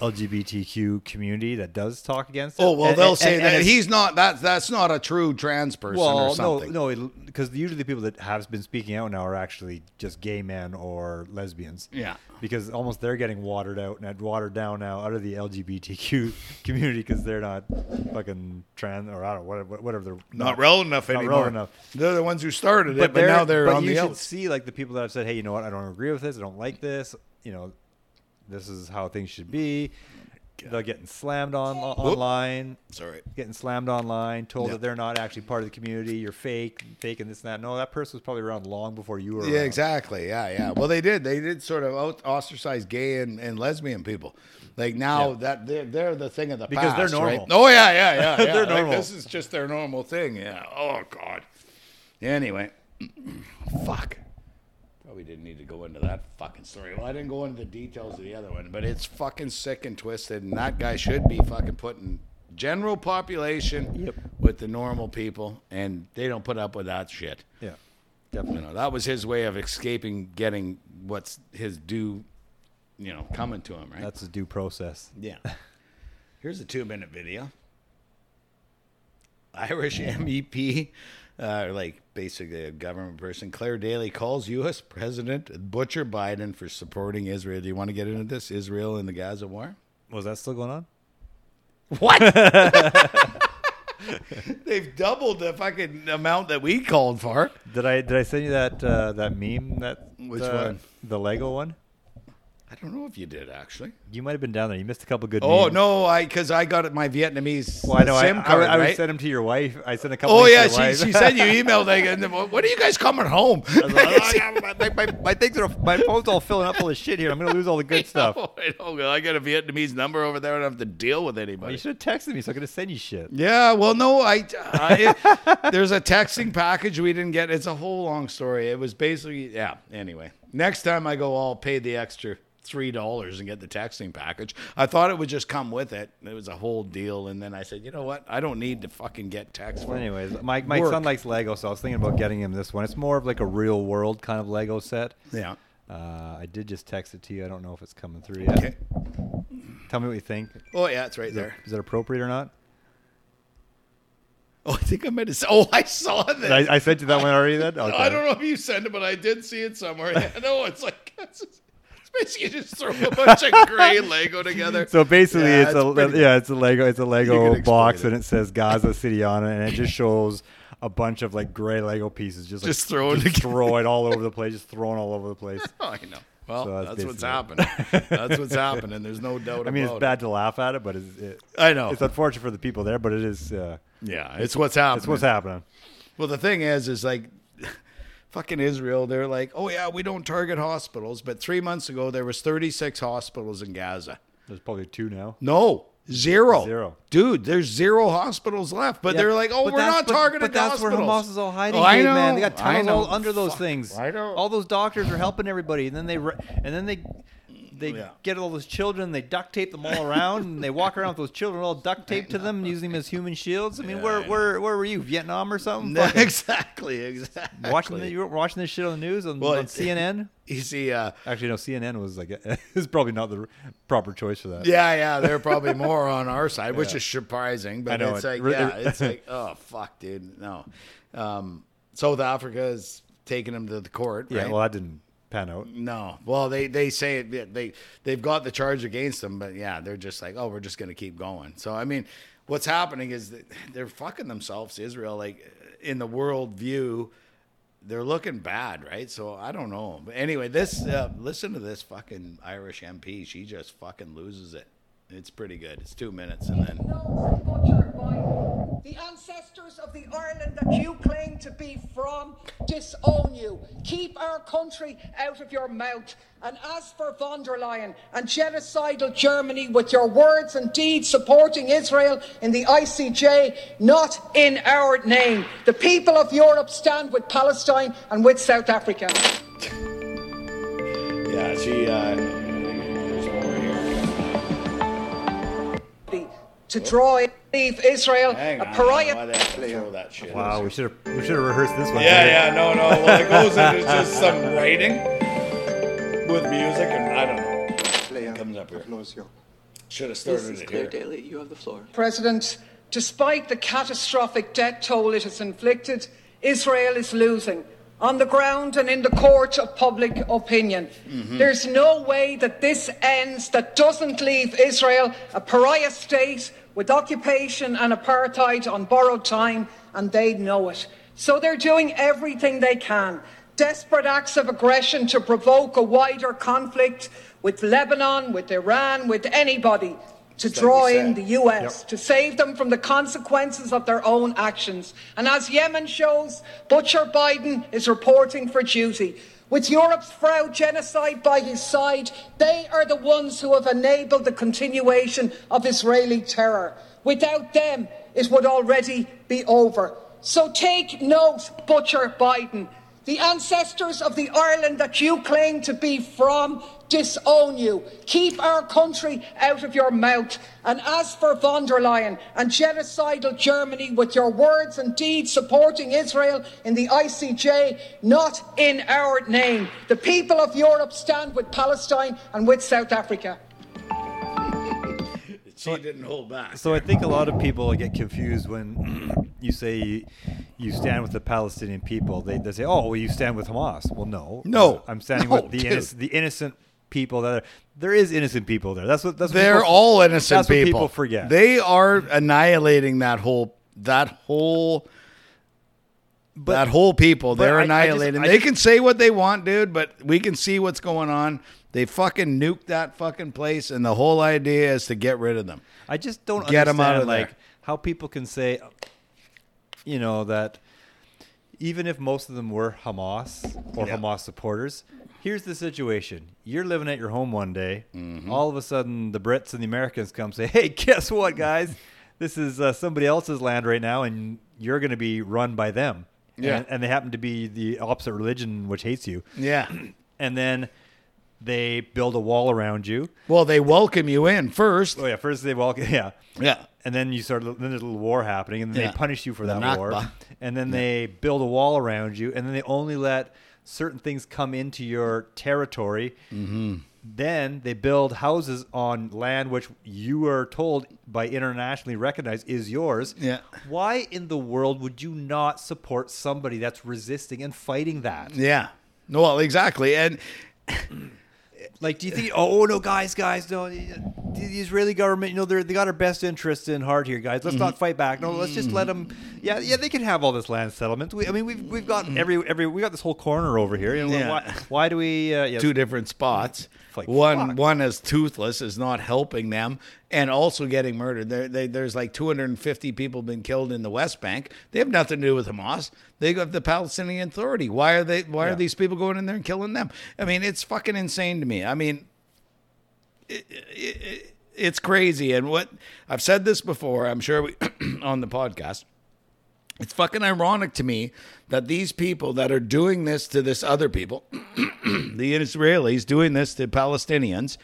LGBTQ community that does talk against it. Oh well, and- they'll and- say and that he's not. That's that's not a true trans person or Well, no, something. no, because usually the people that have been speaking out now are actually just gay men or lesbians. Yeah. Because almost they're getting watered out and watered down now out of the LGBTQ community because they're not fucking trans or I don't know, whatever, whatever they're Not relevant enough not anymore. relevant enough. They're the ones who started it, but, now they're but on you the should see like the people that have said, "Hey, you know what? I don't agree with this. I don't like this. You know, this is how things should be." They're getting slammed on online. Sorry. Getting slammed online, told Yeah. that they're not actually part of the community. You're fake, fake, and this and that. No, that person was probably around long before you were. Yeah, around. exactly. Yeah, yeah. Well, they did. They did sort of out- ostracize gay and, and lesbian people. Like now Yeah. that they're they're the thing of the Because they're past, right? normal. Oh yeah, yeah, yeah. yeah. They're Like, normal. this is just their normal thing. Yeah. Oh god. Anyway, fuck. Probably didn't need to go into that fucking story. Well, I didn't go into the details of the other one, but it's fucking sick and twisted, and that guy should be fucking putting general population Yep. with the normal people, and they don't put up with that shit. Yeah, You definitely. know, that was his way of escaping getting what's his due, you know, coming to him, right? That's a due process. yeah. Here's a two minute video. Irish MEP, uh, like basically a government person, Clare Daly calls U.S. President Butcher Biden for supporting Israel. Do you want to get into this? Israel and the Gaza war? Was that still going on? What? They've doubled the fucking amount that we called for. Did I did I send you that uh, that meme that Which uh, one? The Lego one. I don't know if you did actually. You might have been down there. You missed a couple good. Oh no, I because I got my Vietnamese Well, I know. SIM I, card, I, I, right? sent them to your wife. I sent a couple. oh yeah, she, she said you emailed like, when are you guys coming home? I like, "Oh, my, my, my things are my phone's all filling up full of shit here. I'm gonna lose all the good stuff. Oh, I know. I got a Vietnamese number over there. I don't have to deal with Well, anybody. you should have texted me so I could have sent you shit. Yeah, well, no, I, uh, I there's a texting package we didn't get. It's a whole long story. It was basically yeah. Anyway, next time I go, I'll pay the extra three dollars and get the texting package. I thought it would just come with it. It was a whole deal, and then I said, you know what? I don't need to fucking get text. Well, anyways, my, my Work. son likes Lego, so I was thinking about getting him this one. It's more of like a real world kind of Lego set. Yeah. Uh, I did just text it to you. I don't know if it's coming through yet. Okay. Tell me what you think. Oh yeah, it's right Is, there. is that appropriate or not? Oh, I think I meant to say. Oh, I saw this. I, I sent you that one already then? Okay. I don't know if you sent it, but I did see it somewhere. Yeah, no, it's like it's, just- it's basically just throw a bunch of gray Lego together. So basically, Yeah, it's, it's a pretty- yeah, it's a Lego, it's a Lego box, it. and it says Gaza City on it, and it just shows a bunch of like gray Lego pieces, just like, Just thrown just together. throwing all over the place, just thrown all over the place. Oh, I know. Well, So that's that's, what's basically happening. that's what's happening. There's no doubt I mean, it's bad to laugh at it, but it's, it, it. I know. it's unfortunate for the people there, but it is. Uh, yeah, it's what's happening. it's what's happening. Well, the thing is, is like, fucking Israel. They're like, oh yeah, we don't target hospitals, but three months ago there was 36 hospitals in Gaza. There's probably two now. No, Zero. Zero. Dude, there's zero hospitals left. But Yeah, they're like, oh, but we're not but- targeting But that's where. Hamas is all hiding. Oh, I know. man. They got tunnels all under those Fuck, things. I know. All those doctors are helping everybody, and then they re- and then they they Yeah. get all those children, they duct tape them all around, and they walk around with those children all duct taped to them, using them as human shields. I mean, Yeah, where I where where were you? Vietnam or something? No, exactly, exactly. watching the, you were watching this shit on the news on, Well, on it- CNN. You see, uh, Actually, no, CNN was like is probably not the proper choice for that. yeah, yeah, they're probably more on our side, which is surprising. But it's it like, re- yeah, it's like, oh fuck, dude, no. Um, South Africa is taking them to the court. Yeah, right? well, that didn't pan out. No. Well, they they say it, they they've got the charge against them, but yeah, they're just like, oh, we're just going to keep going. So I mean, what's happening is that they're fucking themselves, Israel. Like in the world view, they're looking bad, right? So I don't know. But anyway, this uh, listen to this fucking Irish MP. She just fucking loses it. It's pretty good. It's two minutes, and then No, butchered by the ancestors of the Ireland that you claim to be from disown you. Keep our country out of your mouth. And as for von der Leyen and genocidal Germany with your words and deeds supporting Israel in the ICJ, not in our name. The people of Europe stand with Palestine and with South Africa. yeah, she. Uh, there's more here. The to draw in, leave Israel Hang a pariah. why they have to throw that shit? Wow, we should have we should have rehearsed this one. Yeah, yeah, no, no. Well, it goes into just some writing with music, and I don't know. It comes up here. Should have This started is it Clare here. Daly. You have the floor. President, despite the catastrophic death toll it has inflicted, Israel is losing on the ground and in the court of public opinion. Mm-hmm. There's no way that this ends that doesn't leave Israel a pariah state with occupation and apartheid on borrowed time, and they know it. So they're doing everything they can. Desperate acts of aggression to provoke a wider conflict with Lebanon, with Iran, with anybody to draw in the US to save them from the consequences of their own actions. And as Yemen shows, Butcher Biden is reporting for duty. With Europe's proud genocide by his side, they are the ones who have enabled the continuation of Israeli terror. Without them, it would already be over. So take note, Butcher Biden. The ancestors of the Ireland that you claim to be from disown you. Keep our country out of your mouth. And as for von der Leyen and genocidal Germany with your words and deeds supporting Israel in the ICJ, not in our name. The people of Europe stand with Palestine and with South Africa. She didn't hold back. So I think a lot of people get confused when you say you, you stand with the Palestinian people. They, they say, "Oh, well, you stand with Hamas." Well, no, No. I'm standing No, with the dude. innocent, the innocent people that are. There is innocent people there. That's what. That's what They're people- all innocent That's what people. people forget. They are annihilating that whole that whole But- that whole people. They're I- I just- annihilating. I they just- can say what they want, dude, but we can see what's going on. They fucking nuked that fucking place, and the whole idea is to get rid of them. I just don't get understand out of there. like how people can say, you know, that even if most of them were Hamas or Yeah. Hamas supporters, here's the situation: you're living at your home one day, Mm-hmm. all of a sudden the Brits and the Americans come say, "Hey, guess what, guys? This is uh, somebody else's land right now, and you're going to be run by them." Yeah. and, and they happen to be the opposite religion, which hates you. Yeah. And then they build a wall around you. Well, they welcome you in first. Oh yeah, first they walk, yeah, Yeah. and then you start. Then there's a little war happening, and then Yeah. they punish you for The that war. And then they build a wall around you, and then they only let certain things come into your territory. Mm-hmm. Then they build houses on land which you are told by internationally recognized is yours. Yeah. Why in the world would you not support somebody that's resisting and fighting that? Yeah. No, well, exactly. And Like, do you think? Oh no, guys, guys, no. The the Israeli government, you know, they they got our best interests in heart here, guys. Let's not fight back. No, let's just let them. Yeah, yeah, they can have all this land settlement. We, I mean, we've we've got every every we got this whole corner over here. You know, Yeah. why, why do we? Uh, two different spots. Like, one fuck. one is toothless is not helping them and also getting murdered. There, they, there's like 250 people been killed in the West Bank. They have nothing to do with Hamas. They got the Palestinian Authority. Why are they? Why Yeah. are these people going in there and killing them? I mean, it's fucking insane to me. I mean, it, it, it, it's crazy. And what I've said this before. I'm sure we, on the podcast. It's fucking ironic to me that these people that are doing this to this other people, the Israelis doing this to Palestinians,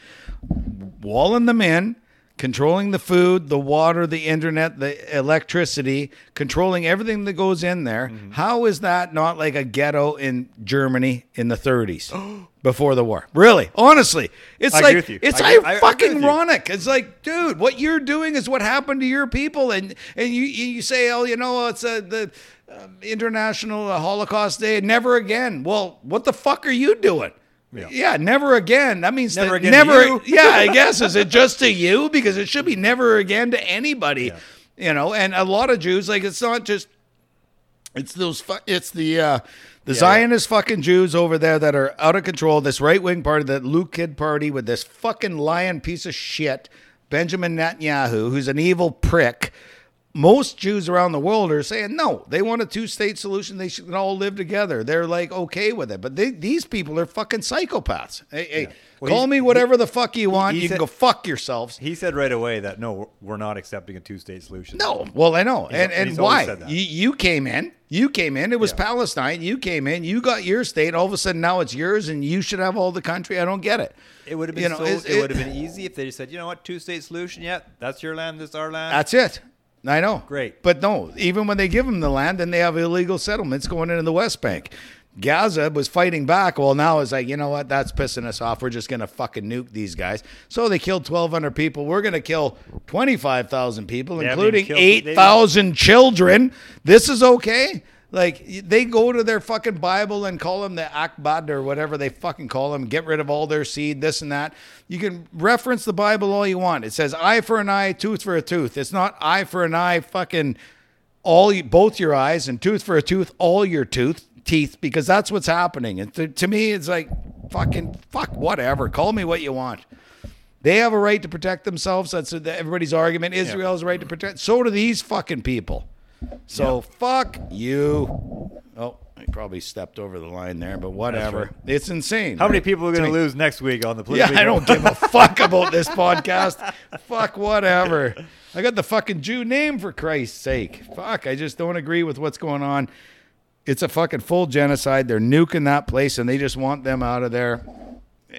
walling them in, controlling the food, the water, the internet, the electricity, controlling everything that goes in there. How is that not like a ghetto in Germany in the 30s before the war? Really? Honestly, it's I like agree with you. it's I I- fucking ironic. It's like, dude, what you're doing is what happened to your people, and and you you say, oh, you know, it's a, the um, International Holocaust Day. Never again. Well, what the fuck are you doing? Yeah. never again. That means Never that again to never. you. yeah, I guess is it just to you because it should be never again to anybody. You know, and a lot of Jews like it's not just it's those. Fu- it's the uh, the Zionist fucking Jews over there that are out of control. This right wing party, that Likud party, with this fucking lion piece of shit, Benjamin Netanyahu, who's an evil prick. Most Jews around the world are saying no. They want a two state solution. They should all live together. They're like okay with it. But they, these people are fucking psychopaths. Hey, hey Well, call me whatever the fuck you want. he You can go fuck yourselves. He said right away that no, we're not accepting a two-state solution. No, well, I know, and and and he's why? said. You, you came in You came in. It was Yeah. Palestine. You came in. You got your state. All of a sudden, now it's yours, and you should have all the country. I don't get it. It would have been You know, so, it, it- would have been easy if they just said, you know what, two state solution. Yeah, that's your land. This our land. That's it. I know. Great. But no, even when they give them the land, then they have illegal settlements going into the West Bank. Gaza was fighting back. Well, now it's like, you know what? That's pissing us off. We're just going to fucking nuke these guys. So they killed 1,200 people. We're going to kill 25,000 people, They including even killed- they- 8,000 children. This is okay? Like, they go to their fucking Bible and call them the Akbad or whatever they fucking call them, get rid of all their seed, this and that. You can reference the Bible all you want. It says eye for an eye, tooth for a tooth. It's not eye for an eye, fucking all both your eyes and tooth for a tooth, all your tooth teeth, because that's what's happening. And to, to me, it's like fucking fuck whatever. Call me what you want. They have a right to protect themselves. That's everybody's argument. Israel has a right to protect. So do these fucking people. So fuck you. Oh, I probably stepped over the line there, but whatever. right. It's insane. How many people are going to lose next week on the yeah. I don't give a fuck about this podcast. Fuck whatever. I got the fucking Jew name for Christ's sake. Fuck, I just don't agree with what's going on. It's a fucking full genocide. They're nuking that place and they just want them out of there.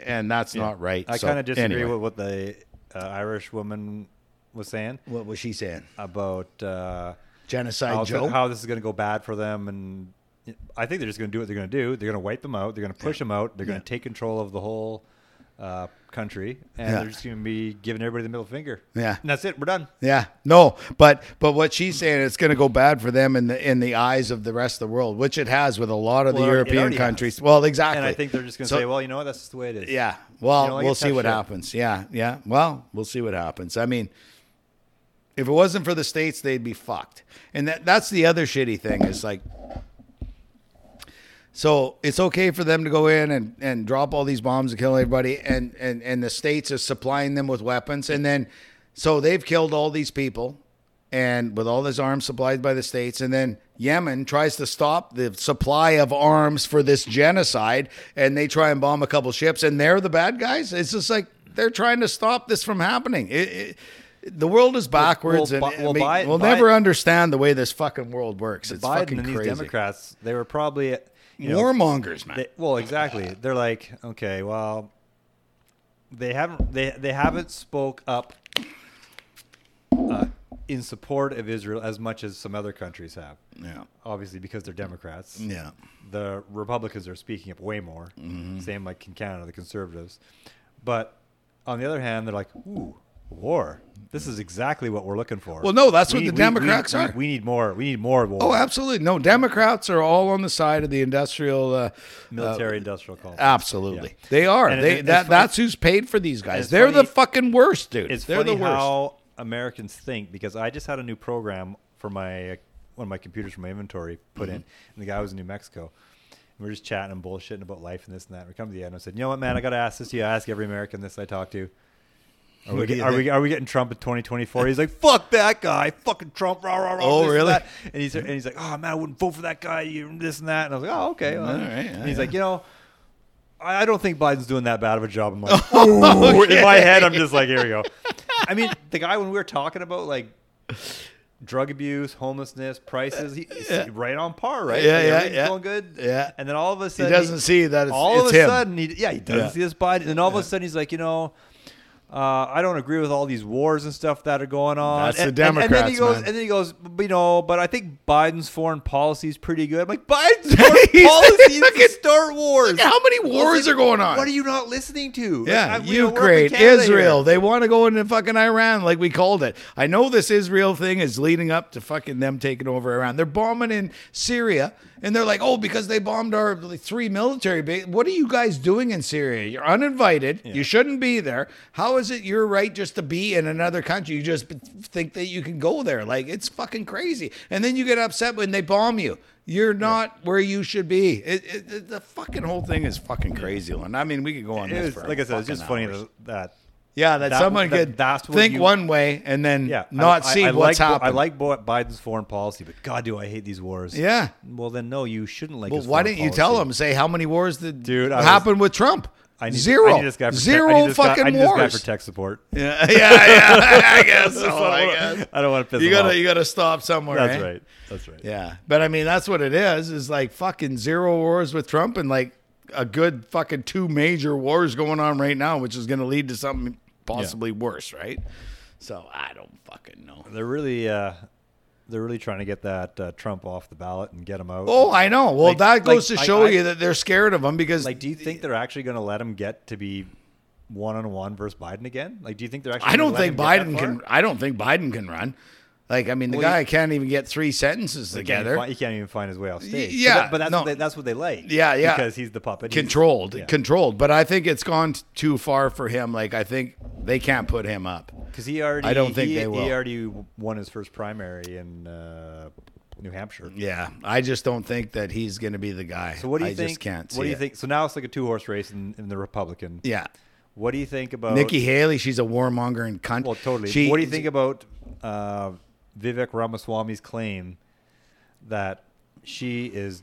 And that's not right. I So, kind of disagree anyway. with what the uh, Irish woman was saying what was she saying? about uh, Genocide how, Joe? how this is going to go bad for them, and I think they're just going to do what they're going to do. They're going to wipe them out. They're going to push them out. They're going to take control of the whole uh, country, and Yeah. they're just going to be giving everybody the middle finger. Yeah. and that's it. We're done. Yeah, no, but but what she's saying, it's going to go bad for them in the in the eyes of the rest of the world, which it has with a lot of Well, the European already has. countries. Well, exactly. And I think they're just going to So- say, well, you know what? That's the way it is. Yeah. Well, You know, like we'll see what shit. happens. Yeah, yeah. Well, we'll see what happens. I mean, if it wasn't for the states, they'd be fucked. And that that's the other shitty thing is like so it's okay for them to go in and, and drop all these bombs and kill everybody and, and, and the states are supplying them with weapons. And then so they've killed all these people and with all this arms supplied by the states. And then Yemen tries to stop the supply of arms for this genocide and they try and bomb a couple ships and they're the bad guys? It's just like they're trying to stop this from happening. It, it, the world is backwards well, and Bi- I mean, we'll never understand the way this fucking world works it's Biden fucking and these crazy Democrats, they were probably you know, warmongers man They, well, exactly. They're like, okay, well, they haven't they they haven't spoke up uh, in support of Israel as much as some other countries have. yeah Obviously, because they're Democrats. yeah The Republicans are speaking up way more. Mm-hmm. Same like in Canada, the Conservatives. But on the other hand, they're like, ooh, war. This is exactly what we're looking for. Well, no, that's We what the we- Democrats we, are. We, need more. We need more war. Oh, absolutely. No, Democrats are all on the side of the industrial uh, Military industrial uh, complex. absolutely, Yeah. they are. And they it's that funny- that's who's paid for these guys. They're the fucking worst, dude. It's They're funny the worst. how Americans think because I just had a new program for my one of my computers for my inventory put Mm-hmm. in, and the guy was in New Mexico. And we are just chatting and bullshitting about life and this and that. And We come to the end. and I said, "You know what, man? I got to ask this to you. I ask every American this I talk to. Are we, are we are we getting Trump in 2024?" He's like, "Fuck that guy, fucking Trump." Rah, rah, rah, Oh, this and really? And he's and he's like, "Oh man, I wouldn't vote for that guy. You this and that." And I was like, "Oh, okay." well." All right, and he's yeah. like, "You know." I I don't think Biden's doing that bad of a job. I'm like, oh, "Ooh." in my head, I'm just like, here we go. I mean, the guy when we were talking about like drug abuse, homelessness, prices, he, he's right on par, right? Yeah, yeah, yeah. going good. Yeah. And then all of a sudden, he doesn't see that it's, all it's of a him. sudden, he, yeah, he doesn't Yeah. see this Biden. And all of a sudden, he's like, you know. Uh, I don't agree with all these wars and stuff that are going on. That's the and, and- and then he Democrats, goes, man. and then he goes, you know, but I think Biden's foreign policy is pretty good. I'm like Biden's foreign policy is to start wars. Look at how many wars are going on. What are you not listening to? Yeah, I- we don't work in Ukraine, Israel. here. They want to go into fucking Iran, like we called it. I know this Israel thing is leading up to fucking them taking over Iran. They're bombing in Syria, and they're like, oh, because they bombed our three military bases. What are you guys doing in Syria? You're uninvited. You shouldn't be there. How is it your right just to be in another country? You just think that you can go there. Like it's fucking crazy. And then you get upset when they bomb you. You're not where you should be. It, it, it- the fucking whole thing is fucking crazy. And I mean, we could go on this was, for like I said, it's just fucking funny that, that Yeah, that, That- someone that- could that's what think you- one way and then yeah, not I, see I, I what's like, happening. I like Biden's foreign policy, but God, do I hate these wars. Yeah. Well, then no, you shouldn't like. Well, why didn't you tell him? Say how many wars did Dude, was- with Trump? I need, Zero. I need this guy for Zero I need this guy- fucking I need this guy for tech support. Yeah, yeah, yeah. I guess so. So I guess. don't- I don't want to piss You gotta off. you gotta stop somewhere. That's eh? right. That's right. Yeah, but I mean that's what it is. Is like fucking zero wars with Trump and like a good fucking two major wars going on right now, which is going to lead to something possibly worse, right? So I don't fucking know. They're really, uh, they're really trying to get that uh, Trump off the ballot and get him out. Oh, I know. Well, Like- that goes like, to show I- you that they're scared of him because Like, do you think they're actually going to let him get to be one on one versus Biden again? Like, do you think they're actually? I don't let think Biden can. I don't think Biden can run. Like I mean, the Well, guy can't even get three sentences He can't, together. find, he can't even find his way off stage. yeah, but, that- but that's no. what they, that's what they like. Yeah, yeah. Because he's the puppet. Controlled, yeah. controlled. But I think it's gone too far for him. Like I think they can't put him up. Because he already, I don't think he, they will. He already won his first primary in uh, New Hampshire. Yeah, I just don't think that he's going to be the guy. So what do you I think? Just can't. what do you it. think? So now it's like a two horse race in, in the Republican. Yeah, What do you think about Nikki Haley, she's a warmonger and cunt. Well, totally. She, what do you think about uh, Vivek Ramaswamy's claim that she is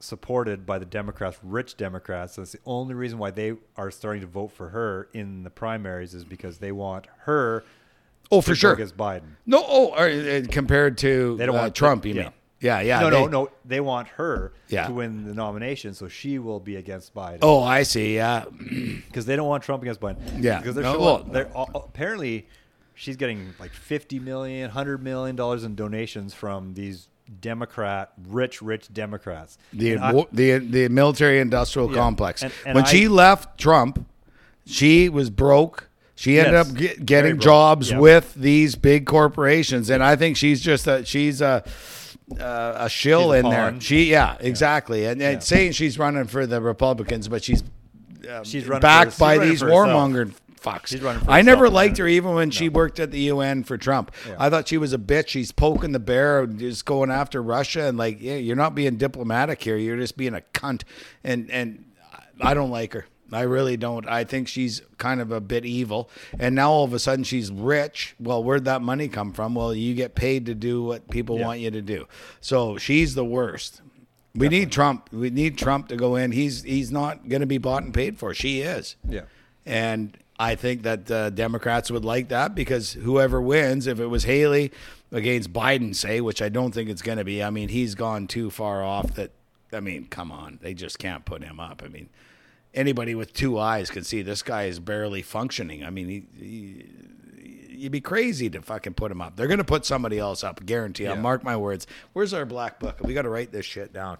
supported by the Democrats, rich Democrats? That's the only reason why they are starting to vote for her in the primaries is because they want her. Oh, for sure. against Biden. No, oh, uh, uh, compared to They don't uh, want Trump, you yeah. mean? Yeah, yeah. no, they- no, no. They want her Yeah. to win the nomination, so she will be against Biden. Oh, I see. Yeah, because they don't want Trump against Biden. Yeah. because they're, No, well- they're uh, apparently she's getting like 50 million, 100 million dollars in donations from these Democrat, rich, rich Democrats. the I- the the military industrial Yeah. complex. And- and when I- she left Trump, she was broke. She ended Yes. up get, getting jobs Yeah. with these big corporations, and I think she's just a she's a uh, a shill She's a in there. She yeah, exactly, and, and Yeah. saying she's running for the Republicans, but she's um, She's running backed for- by she's these for herself. warmonger fucks. She's running I never liked her even when she worked at the UN for Trump. Yeah. I thought she was a bitch. She's poking the bear, and just going after Russia, and like, yeah, you're not being diplomatic here. You're just being a cunt, and and I don't like her. I really don't. I think she's kind of a bit evil. And now all of a sudden she's rich. Well, where'd that money come from? Well, you get paid to do what people Yeah. want you to do. So she's the worst. We need Trump. We need Trump to go in. He's he's not going to be bought and paid for. She is. Yeah. And I think that uh, Democrats would like that because whoever wins, if it was Haley against Biden, say, which I don't think it's going to be, I mean, he's gone too far off that, I mean, come on. They just can't put him up. I mean, anybody with two eyes can see this guy is barely functioning. I mean, he, he you'd be crazy to fucking put him up. They're going to put somebody else up, guarantee. I'll mark my words. Where's our black book? We got to write this shit down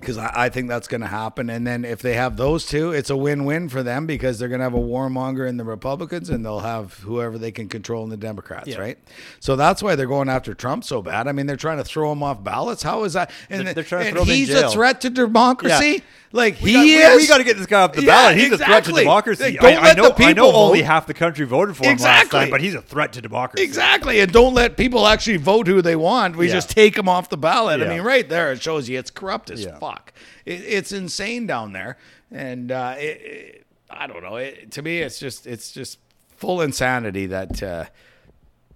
because I, I think that's going to happen. And then if they have those two, it's a win-win for them because they're going to have a warmonger in the Republicans and they'll have whoever they can control in the Democrats, Yeah. right? So that's why they're going after Trump so bad. I mean, they're trying to throw him off ballots. How is that? And, They're- they're trying to and throw him in he's a threat to democracy. Yeah. Like We he got, is. We, got to get this guy off the Yeah, ballot. He's a threat to democracy. Like, don't I, I let know. the I know only vote. half the country voted for him last Exactly. time, but he's a threat to democracy. Exactly, and don't let people actually vote who they want. We Yeah. just take them off the ballot. I mean, right there, it shows you it's corrupt as Yeah. fuck. It, it's insane down there, and uh, it, it- I don't know. It, to me, it's just it's just full insanity that uh,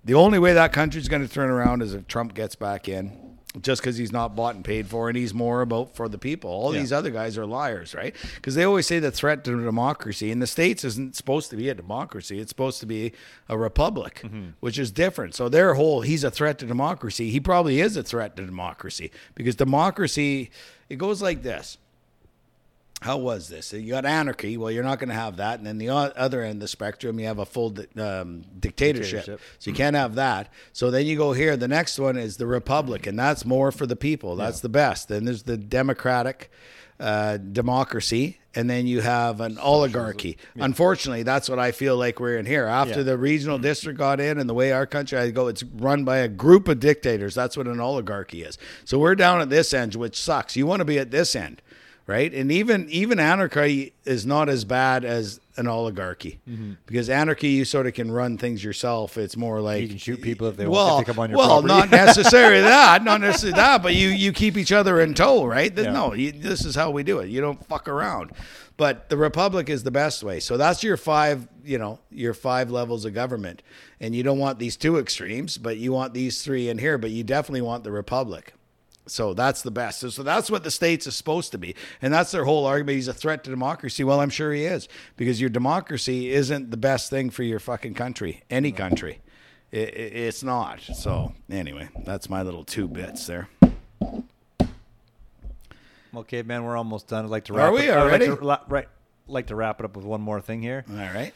the only way that country's going to turn around is if Trump gets back in. Just because he's not bought and paid for, and he's more about for the people. All Yeah. these other guys are liars, right? Because they always say the threat to democracy in the states isn't supposed to be a democracy; it's supposed to be a republic, Mm-hmm. which is different. So their whole he's a threat to democracy. He probably is a threat to democracy because democracy it goes like this. How was this? You got anarchy. Well, you're not going to have that. And then the other end of the spectrum, you have a full um, dictatorship. Dictatorship. So you can't have that. So then you go here. The next one is the republic, and that's more for the people. That's the best. Then there's the democratic uh, democracy, and then you have an oligarchy. Unfortunately, that's what I feel like we're in here. After Yeah. the regional district got in, and the way our country I go, it's run by a group of dictators. That's what an oligarchy is. So we're down at this end, which sucks. You want to be at this end right? And even even anarchy is not as bad as an oligarchy mm-hmm. because anarchy you sort of can run things yourself. It's more like You can shoot people if they want- well, if they come on your well, property. not necessarily that, not necessarily that, but you you keep each other in tow, right? Yeah. No, you, this is how we do it. You don't fuck around. But the republic is the best way. So that's your five, you know, your five levels of government, and you don't want these two extremes, but you want these three in here. But you definitely want the republic. So that's the best. So, so that's what the states is supposed to be, and that's their whole argument. He's a threat to democracy. Well, I'm sure he is because your democracy isn't the best thing for your fucking country, any country. It, it, it's not. So anyway, that's my little two bits there. Okay, man, we're almost done. I'd like to Are wrap we it, I'd already? Like to, right, like to wrap it up with one more thing here. All right.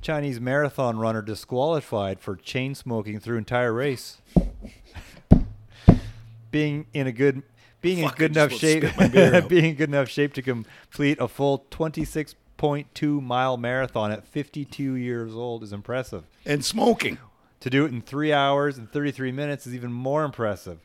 Chinese marathon runner disqualified for chain smoking through entire race. Being in a good being in Fuck, I good enough shape spit my beer out. being in good enough shape to complete a full 26.2 mile marathon at 52 years old is impressive. And smoking. To do it in 3 hours and 33 minutes is even more impressive.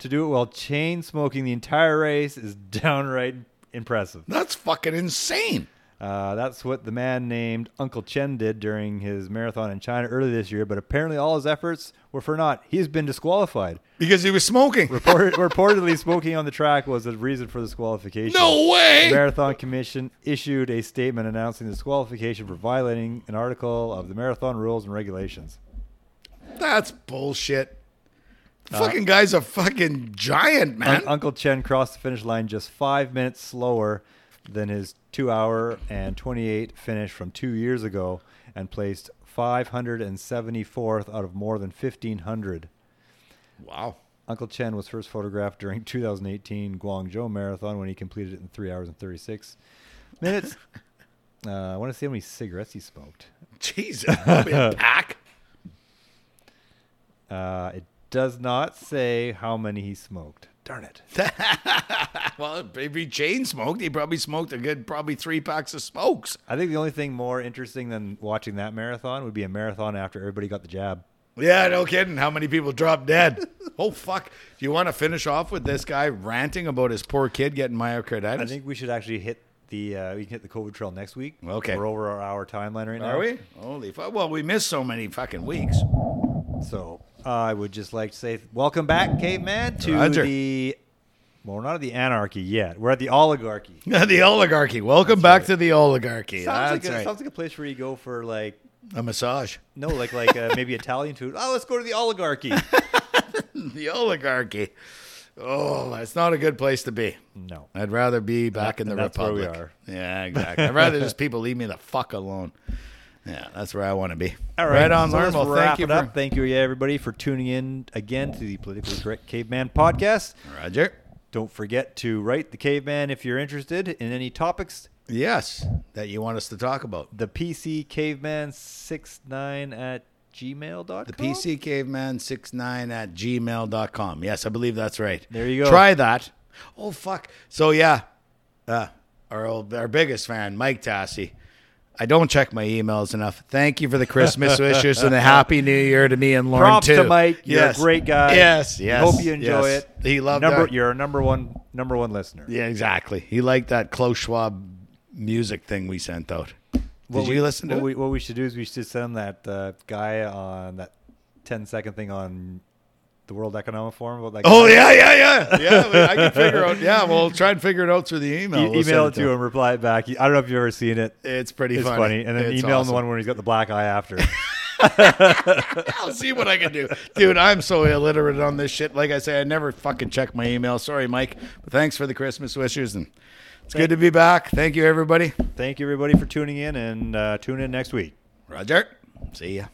To do it while chain smoking the entire race is downright impressive. That's fucking insane. Uh, that's what the man named Uncle Chen did during his marathon in China earlier this year, but apparently all his efforts were for naught. He's been disqualified. Because he was smoking. Report, reportedly, smoking on the track was the reason for disqualification. No way. The Marathon Commission issued a statement announcing disqualification for violating an article of the marathon rules and regulations. That's bullshit. fucking guy's a fucking giant, man. Un- Uncle Chen crossed the finish line just five minutes slower than his two hour and 28 finish from two years ago and placed 574th out of more than 1,500. wow. Uncle Chen was first photographed during 2018 Guangzhou Marathon when he completed it in three hours and 36 minutes. uh, I want to see how many cigarettes he smoked. Jesus. A pack. Uh, it does not say how many he smoked. Darn it. Well, he chain smoked, he probably smoked a good, probably three packs of smokes. I think the only thing more interesting than watching that marathon would be a marathon after everybody got the jab. Yeah, no kidding. How many people dropped dead? oh, fuck. Do you want to finish off with this guy ranting about his poor kid getting myocarditis? I think we should actually hit the uh, we can hit the COVID trail next week. Okay. we're over our hour timeline right now. Are we? Holy fuck. Well, we missed so many fucking weeks. So I would just like to say welcome back, caveman, to Roger. the well, we're not at the anarchy yet. We're at the oligarchy. the oligarchy. Welcome back to the oligarchy. Sounds That's like a, right. sounds like a place where you go for like a massage. no, like like uh, maybe Italian food. Oh, let's go to the oligarchy. The oligarchy. Oh, it's not a good place to be. no, I'd rather be back in the and that's where we republic. are. Yeah, exactly. I'd rather just people leave me the fuck alone. Yeah, that's where I want to be. All right, on, so Lauren. let's Well, wrap thank you it for up. Thank you, everybody, for tuning in again to the Politically Correct Caveman podcast. Roger. Don't forget to write the caveman if you're interested in any topics. Yes, that you want us to talk about. The PC caveman 69 at gmail.com. The PC Caveman 69 at gmail.com. Yes, I believe that's right. There you go. Try that. Oh, fuck. So, yeah, uh, our, old, our biggest fan, Mike Tassi. I don't check my emails enough. Thank you for the Christmas wishes and a happy new year to me and Lauren Props too. to Mike. You're a great guy. Yes, yes. Hope you enjoy yes. it. He loved number. our- You're a number one number one listener. Yeah, exactly. He liked that Klaus Schwab music thing we sent out. Did What you we, listen to what it? We, what we should do is we should send that uh, guy on that 10 second thing on the World Economic Forum. That Oh yeah, yeah, yeah, yeah. I can figure out. Yeah, we'll try and figure it out through the email. E- We'll email it to him, reply it back. I don't know if you've ever seen it. It's pretty It's funny. funny. And then It's email him the one where he's got the black eye after. I'll see what I can do, dude. I'm so illiterate on this shit. Like I say, I never fucking check my email. Sorry, Mike, but thanks for the Christmas wishes, and it's good to be back. Thank you, everybody. Thank you, everybody, for tuning in and uh, tune in next week. Roger. See ya.